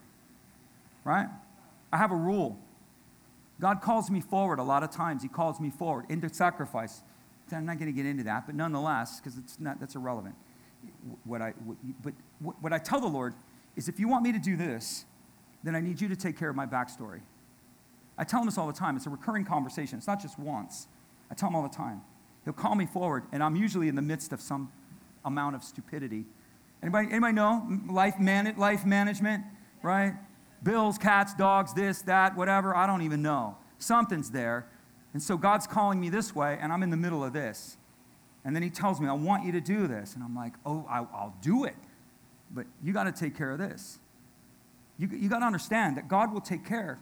right? I have a rule. God calls me forward a lot of times. He calls me forward into sacrifice. I'm not going to get into that, but nonetheless, because it's not that's irrelevant. What I what, but what I tell the Lord is, if you want me to do this, then I need you to take care of my backstory. I tell him this all the time. It's a recurring conversation. It's not just once. I tell him all the time. He'll call me forward, and I'm usually in the midst of some amount of stupidity. Anybody, anybody know life, man, life management, right? Bills, cats, dogs, this, that, whatever. I don't even know. Something's there. And so God's calling me this way, and I'm in the middle of this. And then He tells me, I want you to do this. And I'm like, oh, I, will do it. But you got to take care of this. You, you got to understand that God will take care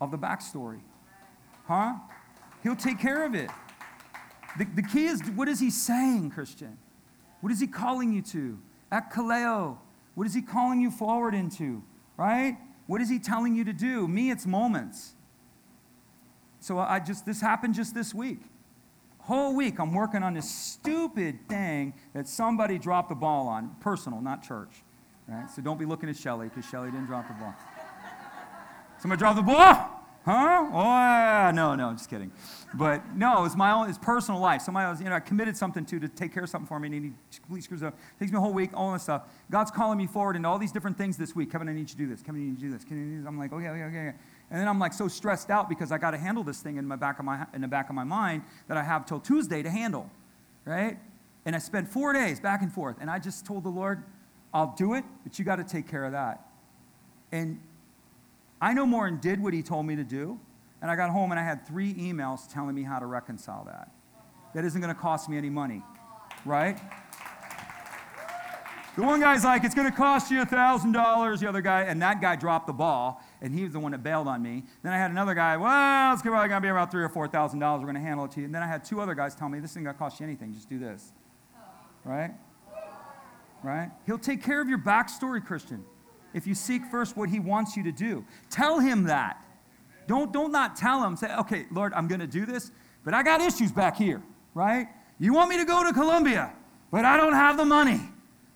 of the backstory. Huh? He'll take care of it. The, the key is what is He saying, Christian? What is He calling you to? At Kaleo, What is He calling you forward into? Right? What is He telling you to do? Me, it's moments. So I just, this happened just this week. Whole week I'm working on this stupid thing that somebody dropped the ball on. Personal, not church. Right? So don't be looking at Shelly because Shelly didn't drop the ball. Somebody dropped the ball? Huh? Oh, yeah. no, no, I'm just kidding. But no, it's my own, it's personal life. Somebody was, you know, I committed something to to take care of something for me, and he completely screws up. Takes me a whole week, all this stuff. God's calling me forward into all these different things this week. Kevin, I need you to do this. Kevin, I need you to do this. Kevin, I'm like, okay, okay, okay. And then I'm like so stressed out because I got to handle this thing in, my back of my, in the back of my mind that I have till Tuesday to handle, right? And I spent four days back and forth. And I just told the Lord, I'll do it, but you got to take care of that. And I no more and did what he told me to do. And I got home and I had three emails telling me how to reconcile that. That isn't going to cost me any money, right? The one guy's like, it's going to cost you a $1,000. The other guy, and that guy dropped the ball, and he was the one that bailed on me. Then I had another guy, well, it's probably going to be around three or $4,000. We're going to handle it to you. And then I had two other guys tell me, this isn't going to cost you anything. Just do this. Right? Right? He'll take care of your backstory, Christian, if you seek first what he wants you to do. Tell him that. Don't, don't not tell him, say, okay, Lord, I'm going to do this, but I got issues back here, right? You want me to go to Colombia, but I don't have the money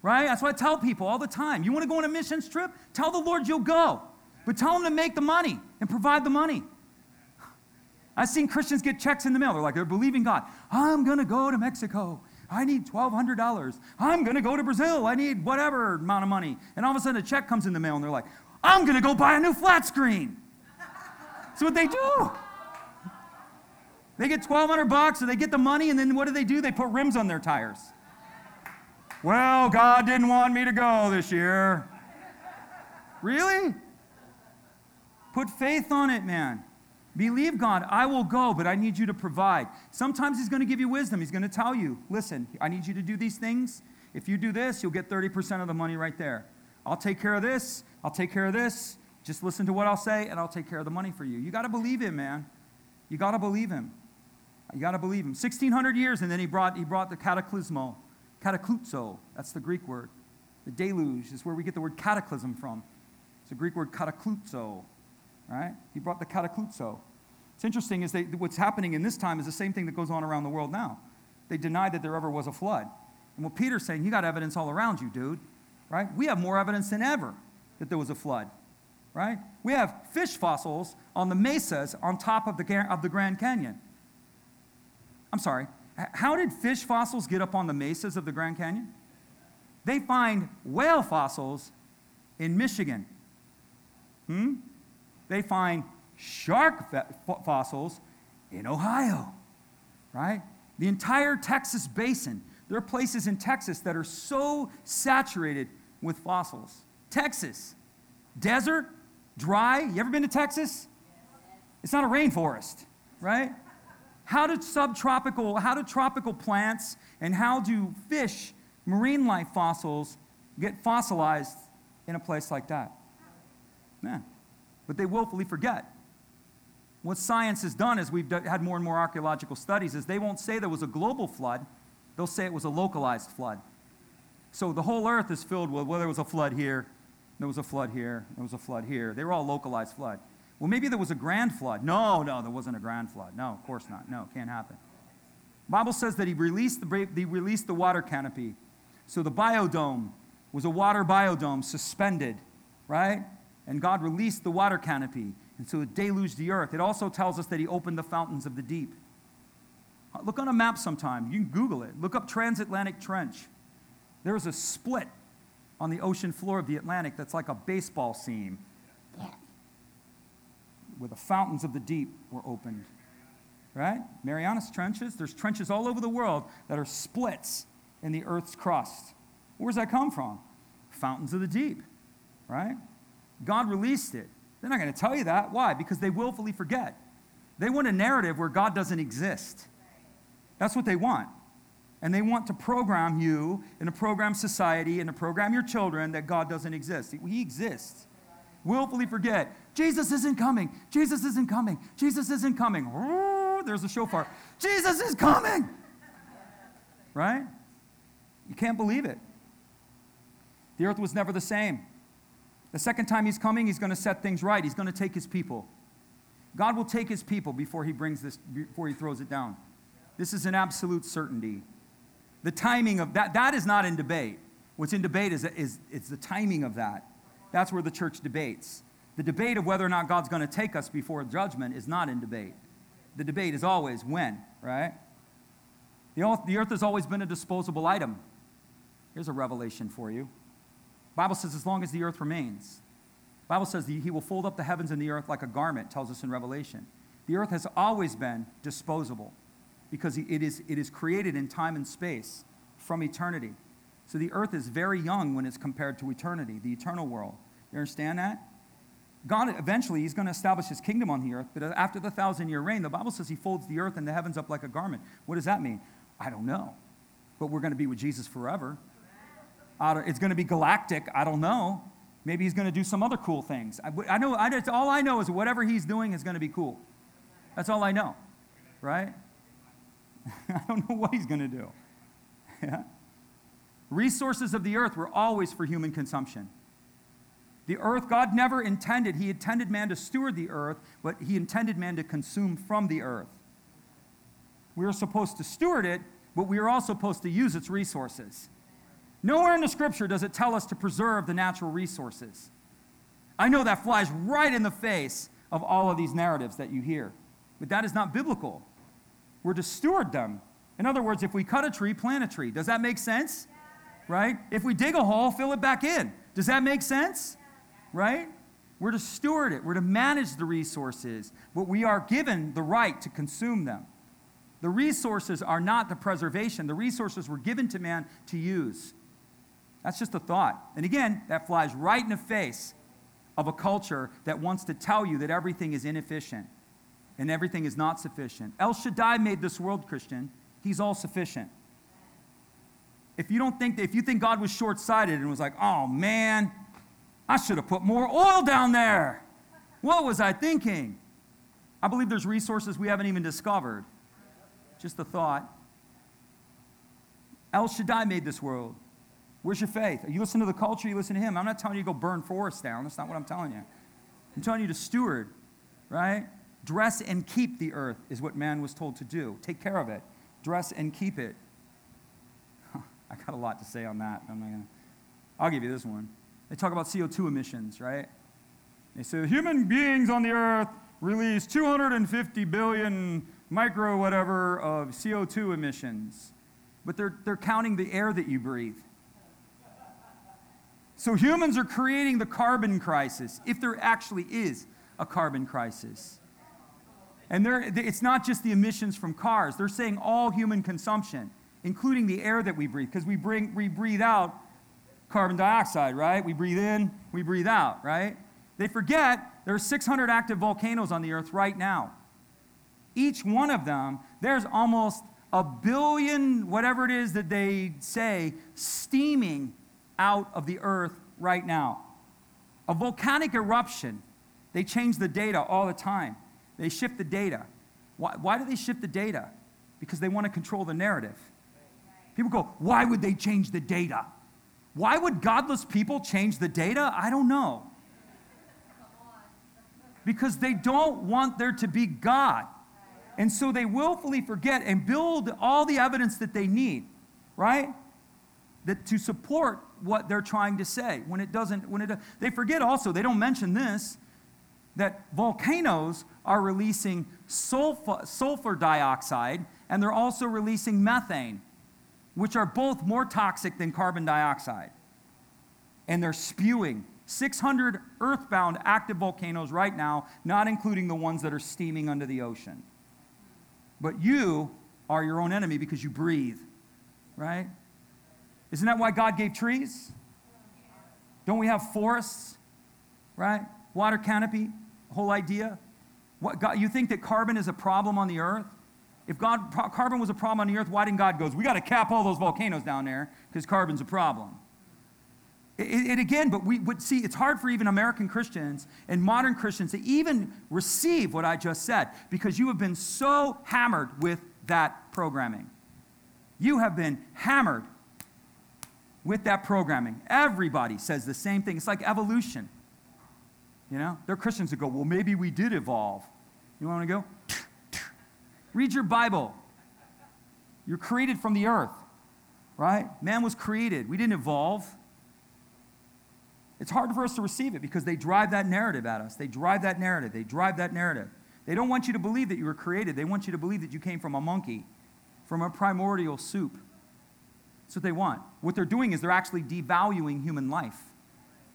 right? That's what I tell people all the time. You want to go on a missions trip? Tell the Lord you'll go, but tell them to make the money and provide the money. I've seen Christians get checks in the mail. They're like, they're believing God. I'm going to go to Mexico. I need $1,200. I'm going to go to Brazil. I need whatever amount of money. And all of a sudden, a check comes in the mail, and they're like, I'm going to go buy a new flat screen. That's what they do. They get 1200 bucks and they get the money, and then what do they do? They put rims on their tires. Well, God didn't want me to go this year. Really? Put faith on it, man. Believe God, I will go, but I need you to provide. Sometimes He's going to give you wisdom. He's going to tell you, listen, I need you to do these things. If you do this, you'll get 30% of the money right there. I'll take care of this. I'll take care of this. Just listen to what I'll say, and I'll take care of the money for you. You got to believe Him, man. You got to believe Him. You got to believe Him. 1600 years, and then He brought, he brought the cataclysmo. Katakluzo, that's the Greek word. The deluge is where we get the word cataclysm from. It's a Greek word katakluzo, right? He brought the katakluzo. It's interesting is that what's happening in this time is the same thing that goes on around the world now. They deny that there ever was a flood. And what Peter's saying, you got evidence all around you, dude, right? We have more evidence than ever that there was a flood, right? We have fish fossils on the mesas on top of the, of the Grand Canyon. I'm sorry, how did fish fossils get up on the mesas of the Grand Canyon? They find whale fossils in Michigan. Hmm? They find shark fossils in Ohio, right? The entire Texas basin. There are places in Texas that are so saturated with fossils. Texas, desert, dry. You ever been to Texas? It's not a rainforest, right? How do subtropical, how do tropical plants and how do fish, marine life fossils, get fossilized in a place like that? Man, but they willfully forget. What science has done as we've had more and more archaeological studies is they won't say there was a global flood, they'll say it was a localized flood. So the whole earth is filled with, well, there was a flood here, there was a flood here, there was a flood here. They were all localized flood. Well, maybe there was a grand flood. No, no, there wasn't a grand flood. No, of course not. No, can't happen. Bible says that he released the, he released the water canopy. So the biodome was a water biodome suspended, right? And God released the water canopy. And so it deluged the earth. It also tells us that he opened the fountains of the deep. Uh, look on a map sometime. You can Google it. Look up transatlantic trench. There is a split on the ocean floor of the Atlantic that's like a baseball seam where the fountains of the deep were opened. Right? Marianas Trenches, there's trenches all over the world that are splits in the earth's crust. Where does that come from? Fountains of the deep, right? God released it. They're not going to tell you that. Why? Because they willfully forget. They want a narrative where God doesn't exist. That's what they want. And they want to program you and to program society and to program your children that God doesn't exist. He exists willfully forget Jesus isn't coming. Jesus isn't coming. Jesus isn't coming. there's a shofar. Jesus is coming. Right? You can't believe it. The earth was never the same. The second time he's coming, he's going to set things right. He's going to take his people. God will take his people before he brings this before he throws it down. This is an absolute certainty. The timing of that that is not in debate. What's in debate is, is it's the timing of that. That's where the church debates. The debate of whether or not God's going to take us before judgment is not in debate. The debate is always when, right? The earth, the earth has always been a disposable item. Here's a revelation for you. Bible says as long as the earth remains. Bible says he will fold up the heavens and the earth like a garment, tells us in Revelation. The earth has always been disposable because it is, it is created in time and space from eternity. So the earth is very young when it's compared to eternity, the eternal world. You understand that? God eventually he's going to establish his kingdom on the earth, but after the thousand year reign, the Bible says he folds the earth and the heavens up like a garment. What does that mean? I don't know. But we're going to be with Jesus forever. It's going to be galactic. I don't know. Maybe he's going to do some other cool things. I, I know, I, all I know is whatever he's doing is going to be cool. That's all I know, right? I don't know what he's going to do. Yeah? Resources of the earth were always for human consumption. The earth, God never intended, He intended man to steward the earth, but He intended man to consume from the earth. We are supposed to steward it, but we are also supposed to use its resources. Nowhere in the scripture does it tell us to preserve the natural resources. I know that flies right in the face of all of these narratives that you hear, but that is not biblical. We're to steward them. In other words, if we cut a tree, plant a tree. Does that make sense? right? If we dig a hole, fill it back in. Does that make sense? Right? We're to steward it, we're to manage the resources, but we are given the right to consume them. The resources are not the preservation, the resources were given to man to use. That's just a thought. And again, that flies right in the face of a culture that wants to tell you that everything is inefficient and everything is not sufficient. El Shaddai made this world, Christian. He's all sufficient. If you don't think that, if you think God was short-sighted and was like, "Oh man, I should have put more oil down there." What was I thinking? I believe there's resources we haven't even discovered. Just a thought. El Shaddai made this world. Where's your faith? Are you listening to the culture? you listen to him? I'm not telling you to go burn forests down. That's not what I'm telling you. I'm telling you to steward, right? Dress and keep the earth is what man was told to do. Take care of it. Dress and keep it. I got a lot to say on that. I'm not gonna, I'll give you this one. They talk about CO2 emissions, right? They say human beings on the earth release 250 billion micro whatever of CO2 emissions, but they're, they're counting the air that you breathe. So humans are creating the carbon crisis, if there actually is a carbon crisis. And it's not just the emissions from cars, they're saying all human consumption, including the air that we breathe, because we, bring, we breathe out carbon dioxide, right? We breathe in, we breathe out, right? They forget there are 600 active volcanoes on the earth right now. Each one of them, there's almost a billion, whatever it is that they say, steaming out of the earth right now. A volcanic eruption, they change the data all the time. They shift the data. Why, why do they shift the data? Because they want to control the narrative. People go, why would they change the data? Why would godless people change the data? I don't know. Because they don't want there to be God. And so they willfully forget and build all the evidence that they need, right? That to support what they're trying to say. When it doesn't, when it, they forget also, they don't mention this, that volcanoes are releasing sulfur, sulfur dioxide and they're also releasing methane, which are both more toxic than carbon dioxide. And they're spewing 600 earthbound active volcanoes right now, not including the ones that are steaming under the ocean. But you are your own enemy because you breathe, right? Isn't that why God gave trees? Don't we have forests? Right? Water canopy, whole idea. What, God, you think that carbon is a problem on the earth? If God, carbon was a problem on the earth, why didn't God go, we got to cap all those volcanoes down there because carbon's a problem? It, it, again, but we would see it's hard for even American Christians and modern Christians to even receive what I just said because you have been so hammered with that programming. You have been hammered with that programming. Everybody says the same thing. It's like evolution. You know, there are Christians that go, well, maybe we did evolve. You want to go? Read your Bible. You're created from the earth, right? Man was created. We didn't evolve. It's hard for us to receive it because they drive that narrative at us. They drive that narrative. They drive that narrative. They don't want you to believe that you were created. They want you to believe that you came from a monkey, from a primordial soup. That's what they want. What they're doing is they're actually devaluing human life,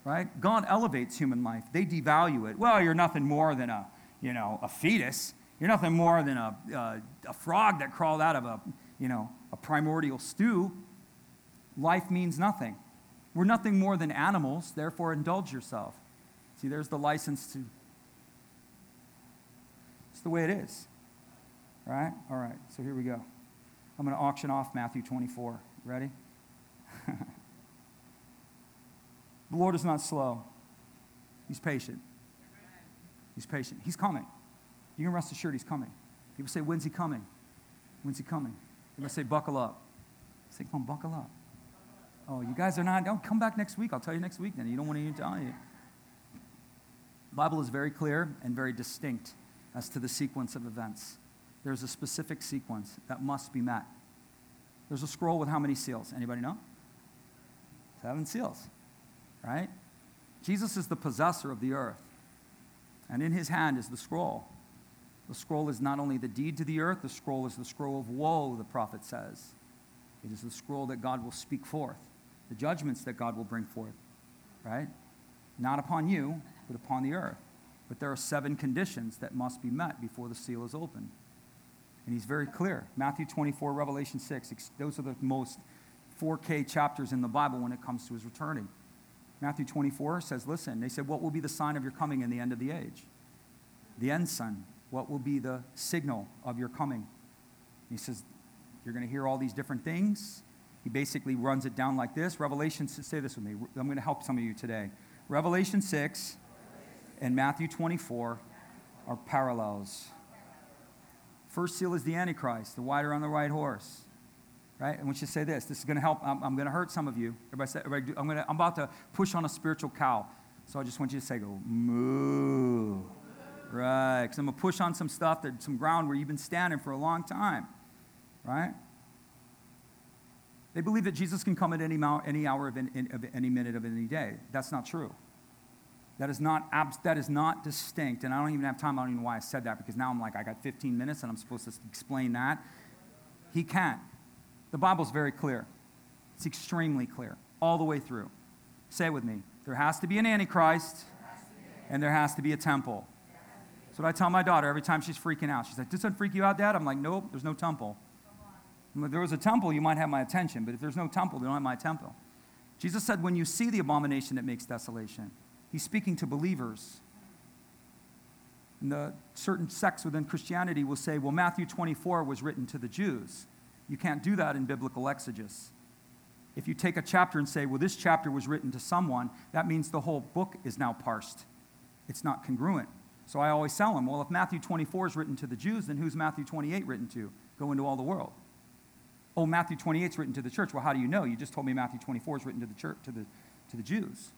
right? God elevates human life. They devalue it. Well, you're nothing more than a, you know, a fetus. You're nothing more than a, a, a frog that crawled out of a, you know, a primordial stew. Life means nothing. We're nothing more than animals, therefore indulge yourself. See, there's the license to. It's the way it is. Right? All right, so here we go. I'm going to auction off Matthew 24. Ready? the Lord is not slow, He's patient. He's patient. He's coming. You can rest assured He's coming. People say, When's He coming? When's He coming? Must say, Buckle up. say, Come on, buckle up. Oh, you guys are not, don't come back next week. I'll tell you next week then. You don't want to tell you. The Bible is very clear and very distinct as to the sequence of events. There's a specific sequence that must be met. There's a scroll with how many seals? Anybody know? Seven seals, right? Jesus is the possessor of the earth, and in his hand is the scroll. The scroll is not only the deed to the earth, the scroll is the scroll of woe, the prophet says. It is the scroll that God will speak forth, the judgments that God will bring forth, right? Not upon you, but upon the earth. But there are seven conditions that must be met before the seal is opened. And he's very clear. Matthew 24, Revelation 6, those are the most 4K chapters in the Bible when it comes to his returning. Matthew 24 says, Listen, they said, What will be the sign of your coming in the end of the age? The ensign. What will be the signal of your coming? He says, You're going to hear all these different things. He basically runs it down like this. Revelation, say this with me. I'm going to help some of you today. Revelation 6 and Matthew 24 are parallels. First seal is the Antichrist, the rider on the white horse. Right? And we should say this. This is going to help. I'm, I'm going to hurt some of you. Everybody say, everybody I'm, going to, I'm about to push on a spiritual cow. So I just want you to say, go, moo. Right. Because I'm going to push on some stuff, that, some ground where you've been standing for a long time. Right? They believe that Jesus can come at any, any hour of of any minute of any day. That's not true. That is not, that is not distinct. And I don't even have time. I don't even know why I said that because now I'm like, I got 15 minutes and I'm supposed to explain that. He can't. The Bible's very clear. It's extremely clear all the way through. Say it with me. There has to be an Antichrist and there has to be a temple. That's what I tell my daughter every time she's freaking out. She's like, Does that freak you out, Dad? I'm like, Nope, there's no temple. If there was a temple, you might have my attention, but if there's no temple, you don't have my temple. Jesus said, When you see the abomination that makes desolation, He's speaking to believers. And the certain sects within Christianity will say, well, Matthew 24 was written to the Jews. You can't do that in biblical exegesis. If you take a chapter and say, well, this chapter was written to someone, that means the whole book is now parsed. It's not congruent. So I always tell them, well, if Matthew 24 is written to the Jews, then who's Matthew 28 written to? Go into all the world. Oh, Matthew 28 is written to the church. Well, how do you know? You just told me Matthew 24 is written to the church, to the, to the Jews.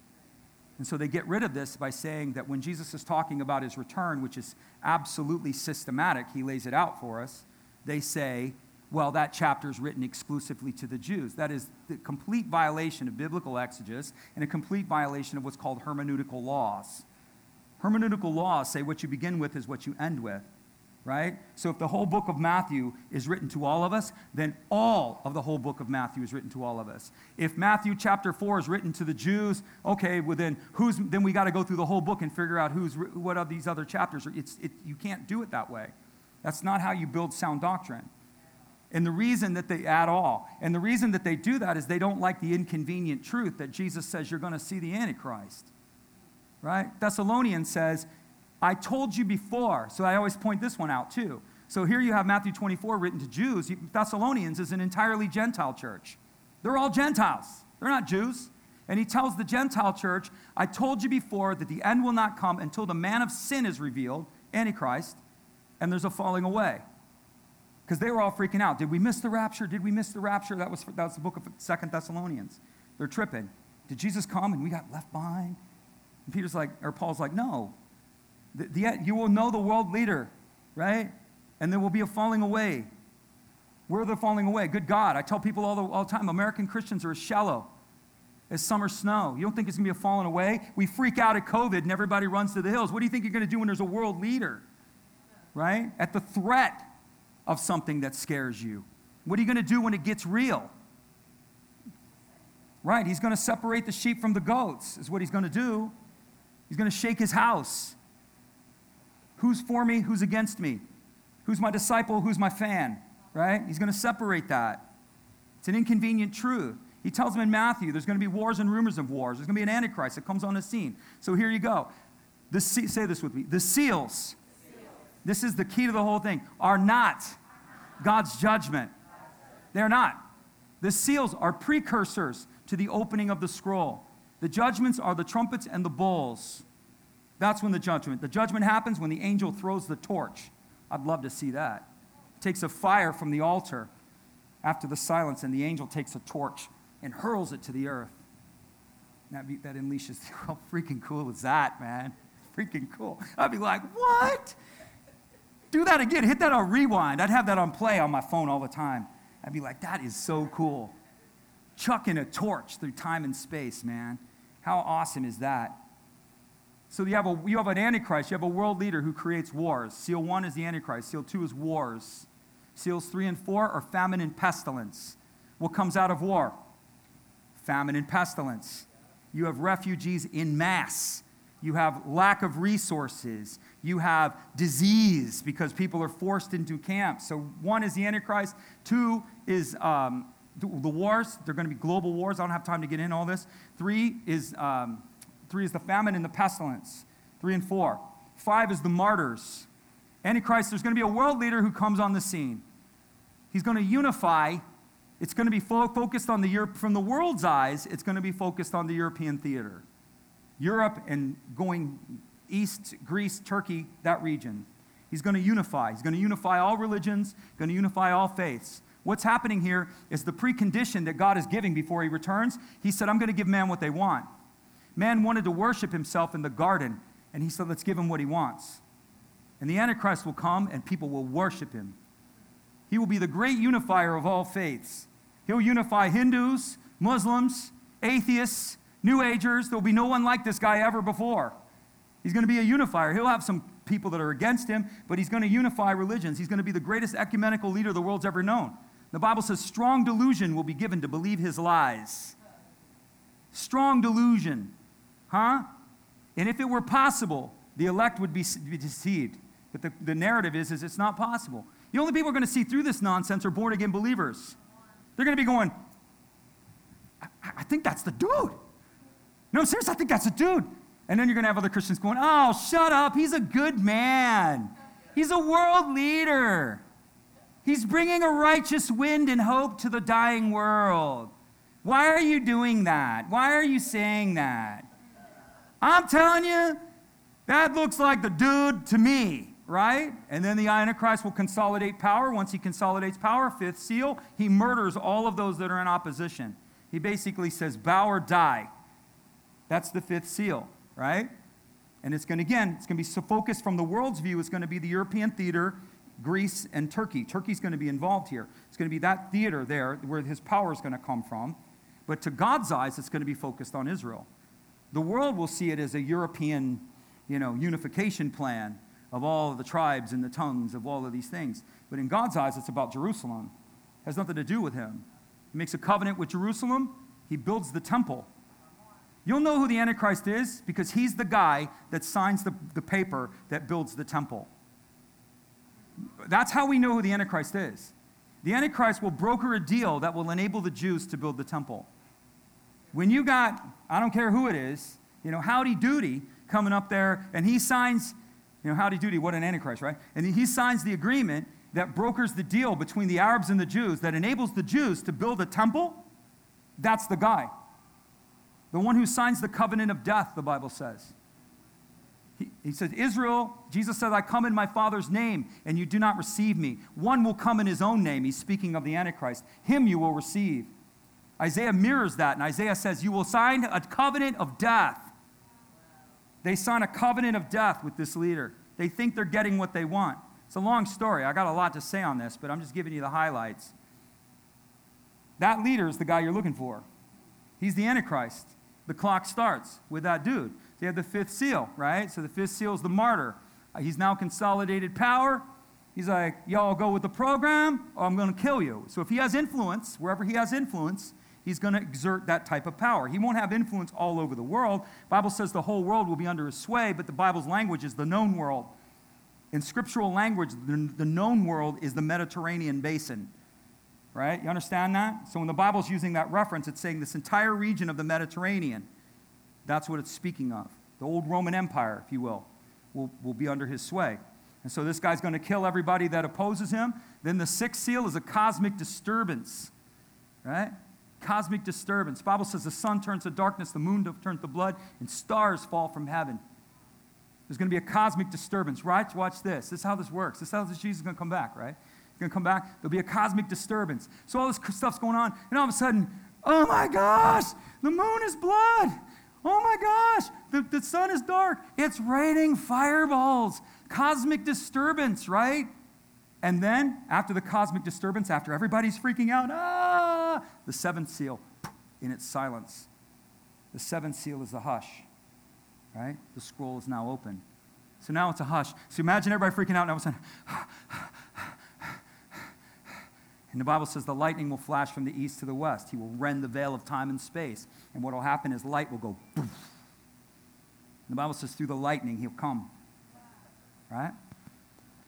And so they get rid of this by saying that when Jesus is talking about his return, which is absolutely systematic, he lays it out for us, they say, well, that chapter is written exclusively to the Jews. That is the complete violation of biblical exegesis and a complete violation of what's called hermeneutical laws. Hermeneutical laws say what you begin with is what you end with right? So if the whole book of Matthew is written to all of us, then all of the whole book of Matthew is written to all of us. If Matthew chapter 4 is written to the Jews, okay, well then who's then we got to go through the whole book and figure out who's what are these other chapters. It's it, you can't do it that way. That's not how you build sound doctrine. And the reason that they add all, and the reason that they do that is they don't like the inconvenient truth that Jesus says you're going to see the Antichrist. Right? Thessalonians says I told you before. So I always point this one out too. So here you have Matthew 24 written to Jews. Thessalonians is an entirely Gentile church. They're all Gentiles, they're not Jews. And he tells the Gentile church, I told you before that the end will not come until the man of sin is revealed, Antichrist, and there's a falling away. Because they were all freaking out. Did we miss the rapture? Did we miss the rapture? That was, that was the book of Second Thessalonians. They're tripping. Did Jesus come and we got left behind? And Peter's like, or Paul's like, no, the, the, you will know the world leader, right? And there will be a falling away. Where are they falling away? Good God. I tell people all the, all the time American Christians are as shallow as summer snow. You don't think it's going to be a falling away? We freak out at COVID and everybody runs to the hills. What do you think you're going to do when there's a world leader, right? At the threat of something that scares you. What are you going to do when it gets real? Right, he's going to separate the sheep from the goats, is what he's going to do. He's going to shake his house. Who's for me? Who's against me? Who's my disciple? Who's my fan? Right? He's going to separate that. It's an inconvenient truth. He tells them in Matthew there's going to be wars and rumors of wars. There's going to be an antichrist that comes on the scene. So here you go. The, say this with me. The seals, this is the key to the whole thing, are not God's judgment. They're not. The seals are precursors to the opening of the scroll. The judgments are the trumpets and the bowls. That's when the judgment. The judgment happens when the angel throws the torch. I'd love to see that. Takes a fire from the altar after the silence, and the angel takes a torch and hurls it to the earth. That, be, that unleashes, how freaking cool is that, man? Freaking cool. I'd be like, what? Do that again. Hit that on rewind. I'd have that on play on my phone all the time. I'd be like, that is so cool. Chucking a torch through time and space, man. How awesome is that? So you have, a, you have an antichrist, you have a world leader who creates wars. Seal one is the antichrist, seal two is wars. Seals three and four are famine and pestilence. What comes out of war? Famine and pestilence. You have refugees in mass. You have lack of resources. You have disease because people are forced into camps. So, one is the Antichrist. Two is um, the wars. They're going to be global wars. I don't have time to get into all this. Three is, um, three is the famine and the pestilence. Three and four. Five is the martyrs. Antichrist, there's going to be a world leader who comes on the scene. He's going to unify. It's going to be fo- focused on the Europe, from the world's eyes, it's going to be focused on the European theater. Europe and going east, Greece, Turkey, that region. He's going to unify. He's going to unify all religions, going to unify all faiths. What's happening here is the precondition that God is giving before he returns. He said, I'm going to give man what they want. Man wanted to worship himself in the garden, and he said, Let's give him what he wants. And the Antichrist will come, and people will worship him. He will be the great unifier of all faiths. He'll unify Hindus, Muslims, atheists, New Agers, there will be no one like this guy ever before. He's going to be a unifier. He'll have some people that are against him, but he's going to unify religions. He's going to be the greatest ecumenical leader the world's ever known. The Bible says strong delusion will be given to believe his lies. Strong delusion. Huh? And if it were possible, the elect would be, be deceived. But the, the narrative is, is it's not possible. The only people who are going to see through this nonsense are born again believers. They're going to be going, I, I think that's the dude. No, seriously, I think that's a dude. And then you're going to have other Christians going, oh, shut up. He's a good man. He's a world leader. He's bringing a righteous wind and hope to the dying world. Why are you doing that? Why are you saying that? I'm telling you, that looks like the dude to me, right? And then the Antichrist will consolidate power. Once he consolidates power, fifth seal, he murders all of those that are in opposition. He basically says, bow or die. That's the fifth seal, right? And it's going to, again, it's going to be so focused from the world's view, it's going to be the European theater, Greece, and Turkey. Turkey's going to be involved here. It's going to be that theater there where his power is going to come from. But to God's eyes, it's going to be focused on Israel. The world will see it as a European, you know, unification plan of all of the tribes and the tongues of all of these things. But in God's eyes, it's about Jerusalem. It has nothing to do with him. He makes a covenant with Jerusalem. He builds the temple. You'll know who the Antichrist is because he's the guy that signs the, the paper that builds the temple. That's how we know who the Antichrist is. The Antichrist will broker a deal that will enable the Jews to build the temple. When you got, I don't care who it is, you know, Howdy Doody coming up there and he signs, you know, Howdy Doody, what an Antichrist, right? And he signs the agreement that brokers the deal between the Arabs and the Jews that enables the Jews to build a temple. That's the guy. The one who signs the covenant of death, the Bible says. He, he says, Israel, Jesus said, I come in my Father's name, and you do not receive me. One will come in his own name. He's speaking of the Antichrist. Him you will receive. Isaiah mirrors that, and Isaiah says, You will sign a covenant of death. They sign a covenant of death with this leader. They think they're getting what they want. It's a long story. I got a lot to say on this, but I'm just giving you the highlights. That leader is the guy you're looking for. He's the Antichrist the clock starts with that dude. So you have the fifth seal, right? So the fifth seal is the martyr. Uh, he's now consolidated power. He's like, y'all go with the program or I'm going to kill you. So if he has influence, wherever he has influence, he's going to exert that type of power. He won't have influence all over the world. Bible says the whole world will be under his sway, but the Bible's language is the known world. In scriptural language, the, known world is the Mediterranean basin right? You understand that? So when the Bible's using that reference, it's saying this entire region of the Mediterranean. That's what it's speaking of. The old Roman Empire, if you will, will, will be under his sway. And so this guy's going to kill everybody that opposes him. Then the sixth seal is a cosmic disturbance, right? Cosmic disturbance. The Bible says the sun turns to darkness, the moon turns to blood, and stars fall from heaven. There's going to be a cosmic disturbance, right? Watch this. This is how this works. This is how this Jesus is going to come back, right? He's going to come back. There'll be a cosmic disturbance. So all this stuff's going on, and all of a sudden, oh my gosh, the moon is blood. Oh my gosh, the, the sun is dark. It's raining fireballs. Cosmic disturbance, right? And then, after the cosmic disturbance, after everybody's freaking out, ah, the seventh seal in its silence. The seventh seal is the hush, right? The scroll is now open. So now it's a hush. So imagine everybody freaking out, and all of a sudden, and the Bible says the lightning will flash from the east to the west. He will rend the veil of time and space. And what will happen is light will go. Poof. The Bible says through the lightning, he'll come. Right?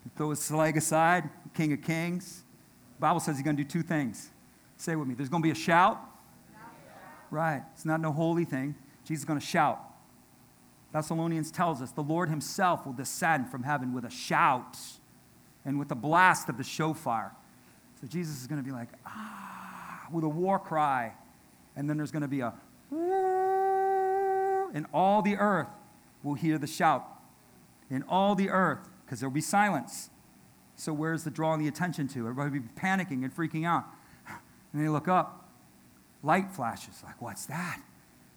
He throw his leg aside, King of Kings. The Bible says he's going to do two things. Say with me. There's going to be a shout. Right. It's not no holy thing. Jesus is going to shout. Thessalonians tells us the Lord himself will descend from heaven with a shout and with the blast of the shofar. So Jesus is going to be like, ah, with a war cry. And then there's going to be a, and all the earth will hear the shout. In all the earth, because there'll be silence. So where's the drawing the attention to? Everybody will be panicking and freaking out. And they look up. Light flashes. Like, what's that?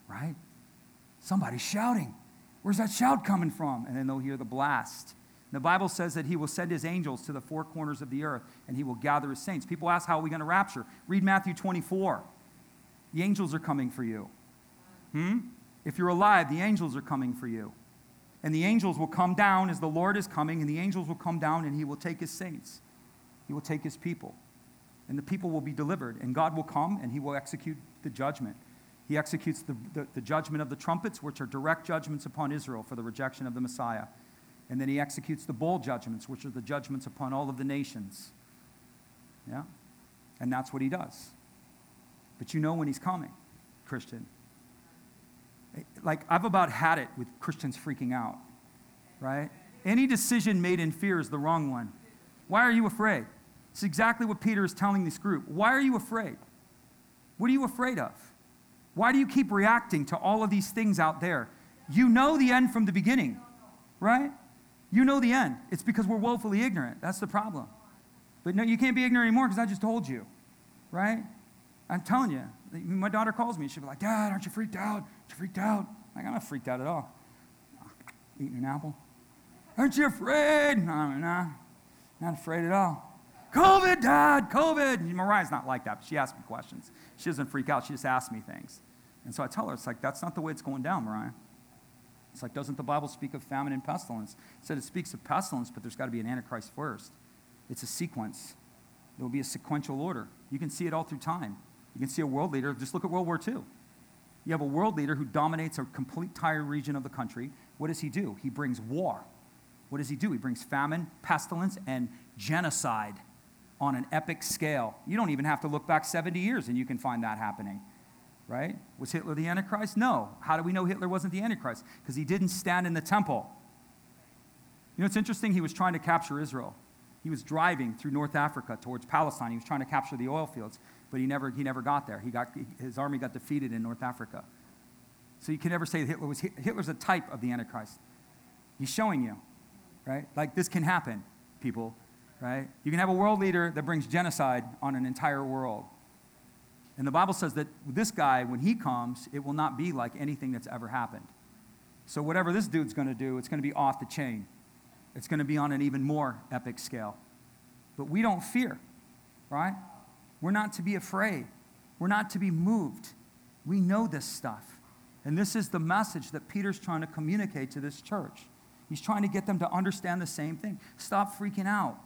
Right? Somebody's shouting. Where's that shout coming from? And then they'll hear the blast. The Bible says that he will send his angels to the four corners of the earth and he will gather his saints. People ask, how are we going to rapture? Read Matthew 24. The angels are coming for you. Hmm? If you're alive, the angels are coming for you. And the angels will come down as the Lord is coming, and the angels will come down and he will take his saints. He will take his people. And the people will be delivered, and God will come and he will execute the judgment. He executes the, the, the, judgment of the trumpets, which are direct judgments upon Israel for the rejection of the Messiah. And then he executes the bowl judgments, which are the judgments upon all of the nations. Yeah? And that's what he does. But you know when he's coming, Christian. Eh, like, I've about had it with Christians freaking out, right? Any decision made in fear is the wrong one. Why are you afraid? It's exactly what Peter is telling this group. Why are you afraid? What are you afraid of? Why do you keep reacting to all of these things out there? You know the end from the beginning, right? You know the end. It's because we're woefully ignorant. That's the problem. But no, you can't be ignorant anymore because I just told you, right? I'm telling you. My daughter calls me. She'll be like, Dad, aren't you freaked out? Aren't you freaked out? Like, I'm not freaked out at all. Eating an apple. Aren't you afraid? No, no, not afraid at all. COVID, Dad, COVID. Mariah's not like that, but she asks me questions. She doesn't freak out. She just asks me things. And so I tell her, it's like, that's not the way it's going down, Mariah. It's like, doesn't the Bible speak of famine and pestilence? It said it speaks of pestilence, but there's got to be an Antichrist first. It's a sequence. There will be a sequential order. You can see it all through time. You can see a world leader, just look at World War II. You have a world leader who dominates a complete entire region of the country. What does he do? He brings war. What does he do? He brings famine, pestilence, and genocide on an epic scale. You don't even have to look back 70 years and you can find that happening. Right? Was Hitler the Antichrist? No. How do we know Hitler wasn't the Antichrist? Because he didn't stand in the temple. You know, it's interesting, he was trying to capture Israel. He was driving through North Africa towards Palestine. He was trying to capture the oil fields, but he never, he never got there. He got, his army got defeated in North Africa. So you can never say Hitler was, Hitler's a type of the Antichrist. He's showing you, right? Like this can happen, people right? You can have a world leader that brings genocide on an entire world. And the Bible says that this guy, when he comes, it will not be like anything that's ever happened. So, whatever this dude's going to do, it's going to be off the chain. It's going to be on an even more epic scale. But we don't fear, right? We're not to be afraid. We're not to be moved. We know this stuff. And this is the message that Peter's trying to communicate to this church. He's trying to get them to understand the same thing. Stop freaking out.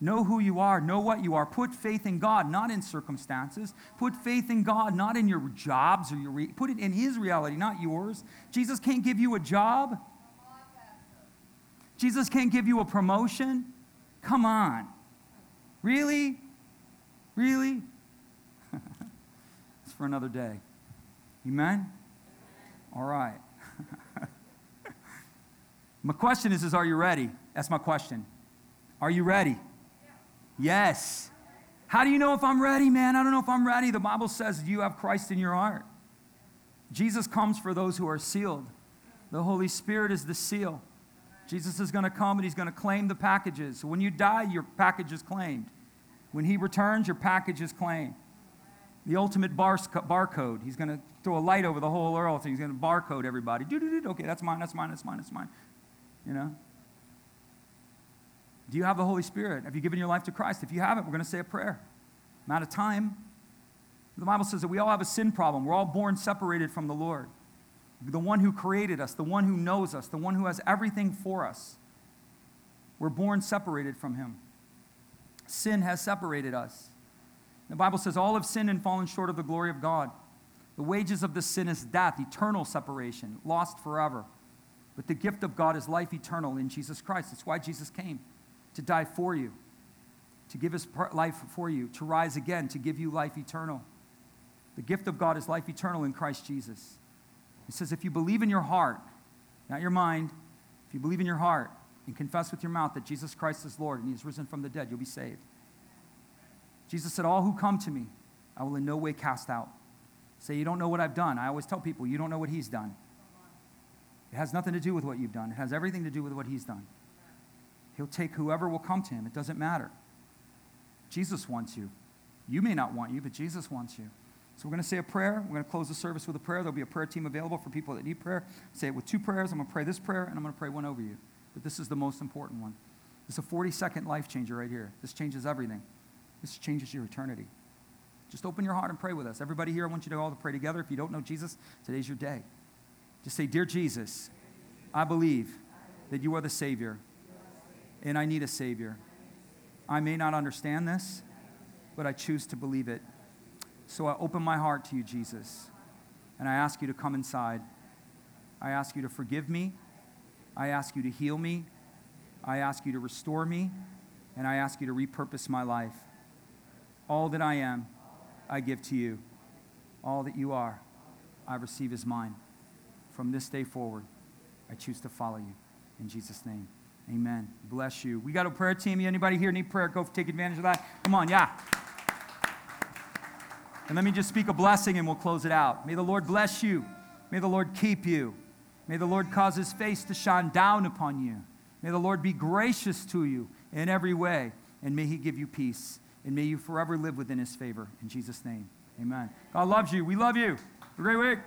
Know who you are, know what you are. Put faith in God, not in circumstances. Put faith in God, not in your jobs or your re- put it in his reality, not yours. Jesus can't give you a job. Jesus can't give you a promotion. Come on. Really? Really? it's for another day. Amen? All right. my question is, is are you ready? That's my question. Are you ready? Yes. How do you know if I'm ready, man? I don't know if I'm ready. The Bible says you have Christ in your heart. Jesus comes for those who are sealed. The Holy Spirit is the seal. Jesus is going to come and he's going to claim the packages. When you die, your package is claimed. When he returns, your package is claimed. The ultimate bar, barcode. He's going to throw a light over the whole earth. And he's going to barcode everybody. Okay, that's mine, that's mine, that's mine, that's mine. You know? Do you have the Holy Spirit? Have you given your life to Christ? If you haven't, we're going to say a prayer. I'm out of time. The Bible says that we all have a sin problem. We're all born separated from the Lord. The one who created us, the one who knows us, the one who has everything for us. We're born separated from Him. Sin has separated us. The Bible says all have sinned and fallen short of the glory of God. The wages of the sin is death, eternal separation, lost forever. But the gift of God is life eternal in Jesus Christ. That's why Jesus came to die for you, to give his life for you, to rise again, to give you life eternal. The gift of God is life eternal in Christ Jesus. He says, if you believe in your heart, not your mind, if you believe in your heart and confess with your mouth that Jesus Christ is Lord and he is risen from the dead, you'll be saved. Jesus said, All who come to me, I will in no way cast out. Say, You don't know what I've done. I always tell people, You don't know what he's done. It has nothing to do with what you've done, it has everything to do with what he's done. He'll take whoever will come to him, it doesn't matter. Jesus wants you. You may not want you, but Jesus wants you. So we're going to say a prayer. We're going to close the service with a prayer. There'll be a prayer team available for people that need prayer. Say it with two prayers. I'm going to pray this prayer, and I'm going to pray one over you. But this is the most important one. It's a 40 second life changer right here. This changes everything. This changes your eternity. Just open your heart and pray with us. Everybody here, I want you to all to pray together. If you don't know Jesus, today's your day. Just say, Dear Jesus, I believe that you are the Savior, and I need a Savior. I may not understand this, but I choose to believe it. So I open my heart to you, Jesus, and I ask you to come inside. I ask you to forgive me. I ask you to heal me. I ask you to restore me. And I ask you to repurpose my life. All that I am, I give to you. All that you are, I receive as mine. From this day forward, I choose to follow you. In Jesus' name, amen. Bless you. We got a prayer team. Anybody here need prayer? Go take advantage of that. Come on, yeah. And let me just speak a blessing and we'll close it out. May the Lord bless you. May the Lord keep you. May the Lord cause his face to shine down upon you. May the Lord be gracious to you in every way. And may he give you peace. And may you forever live within his favor. In Jesus' name, amen. God loves you. We love you. Great week.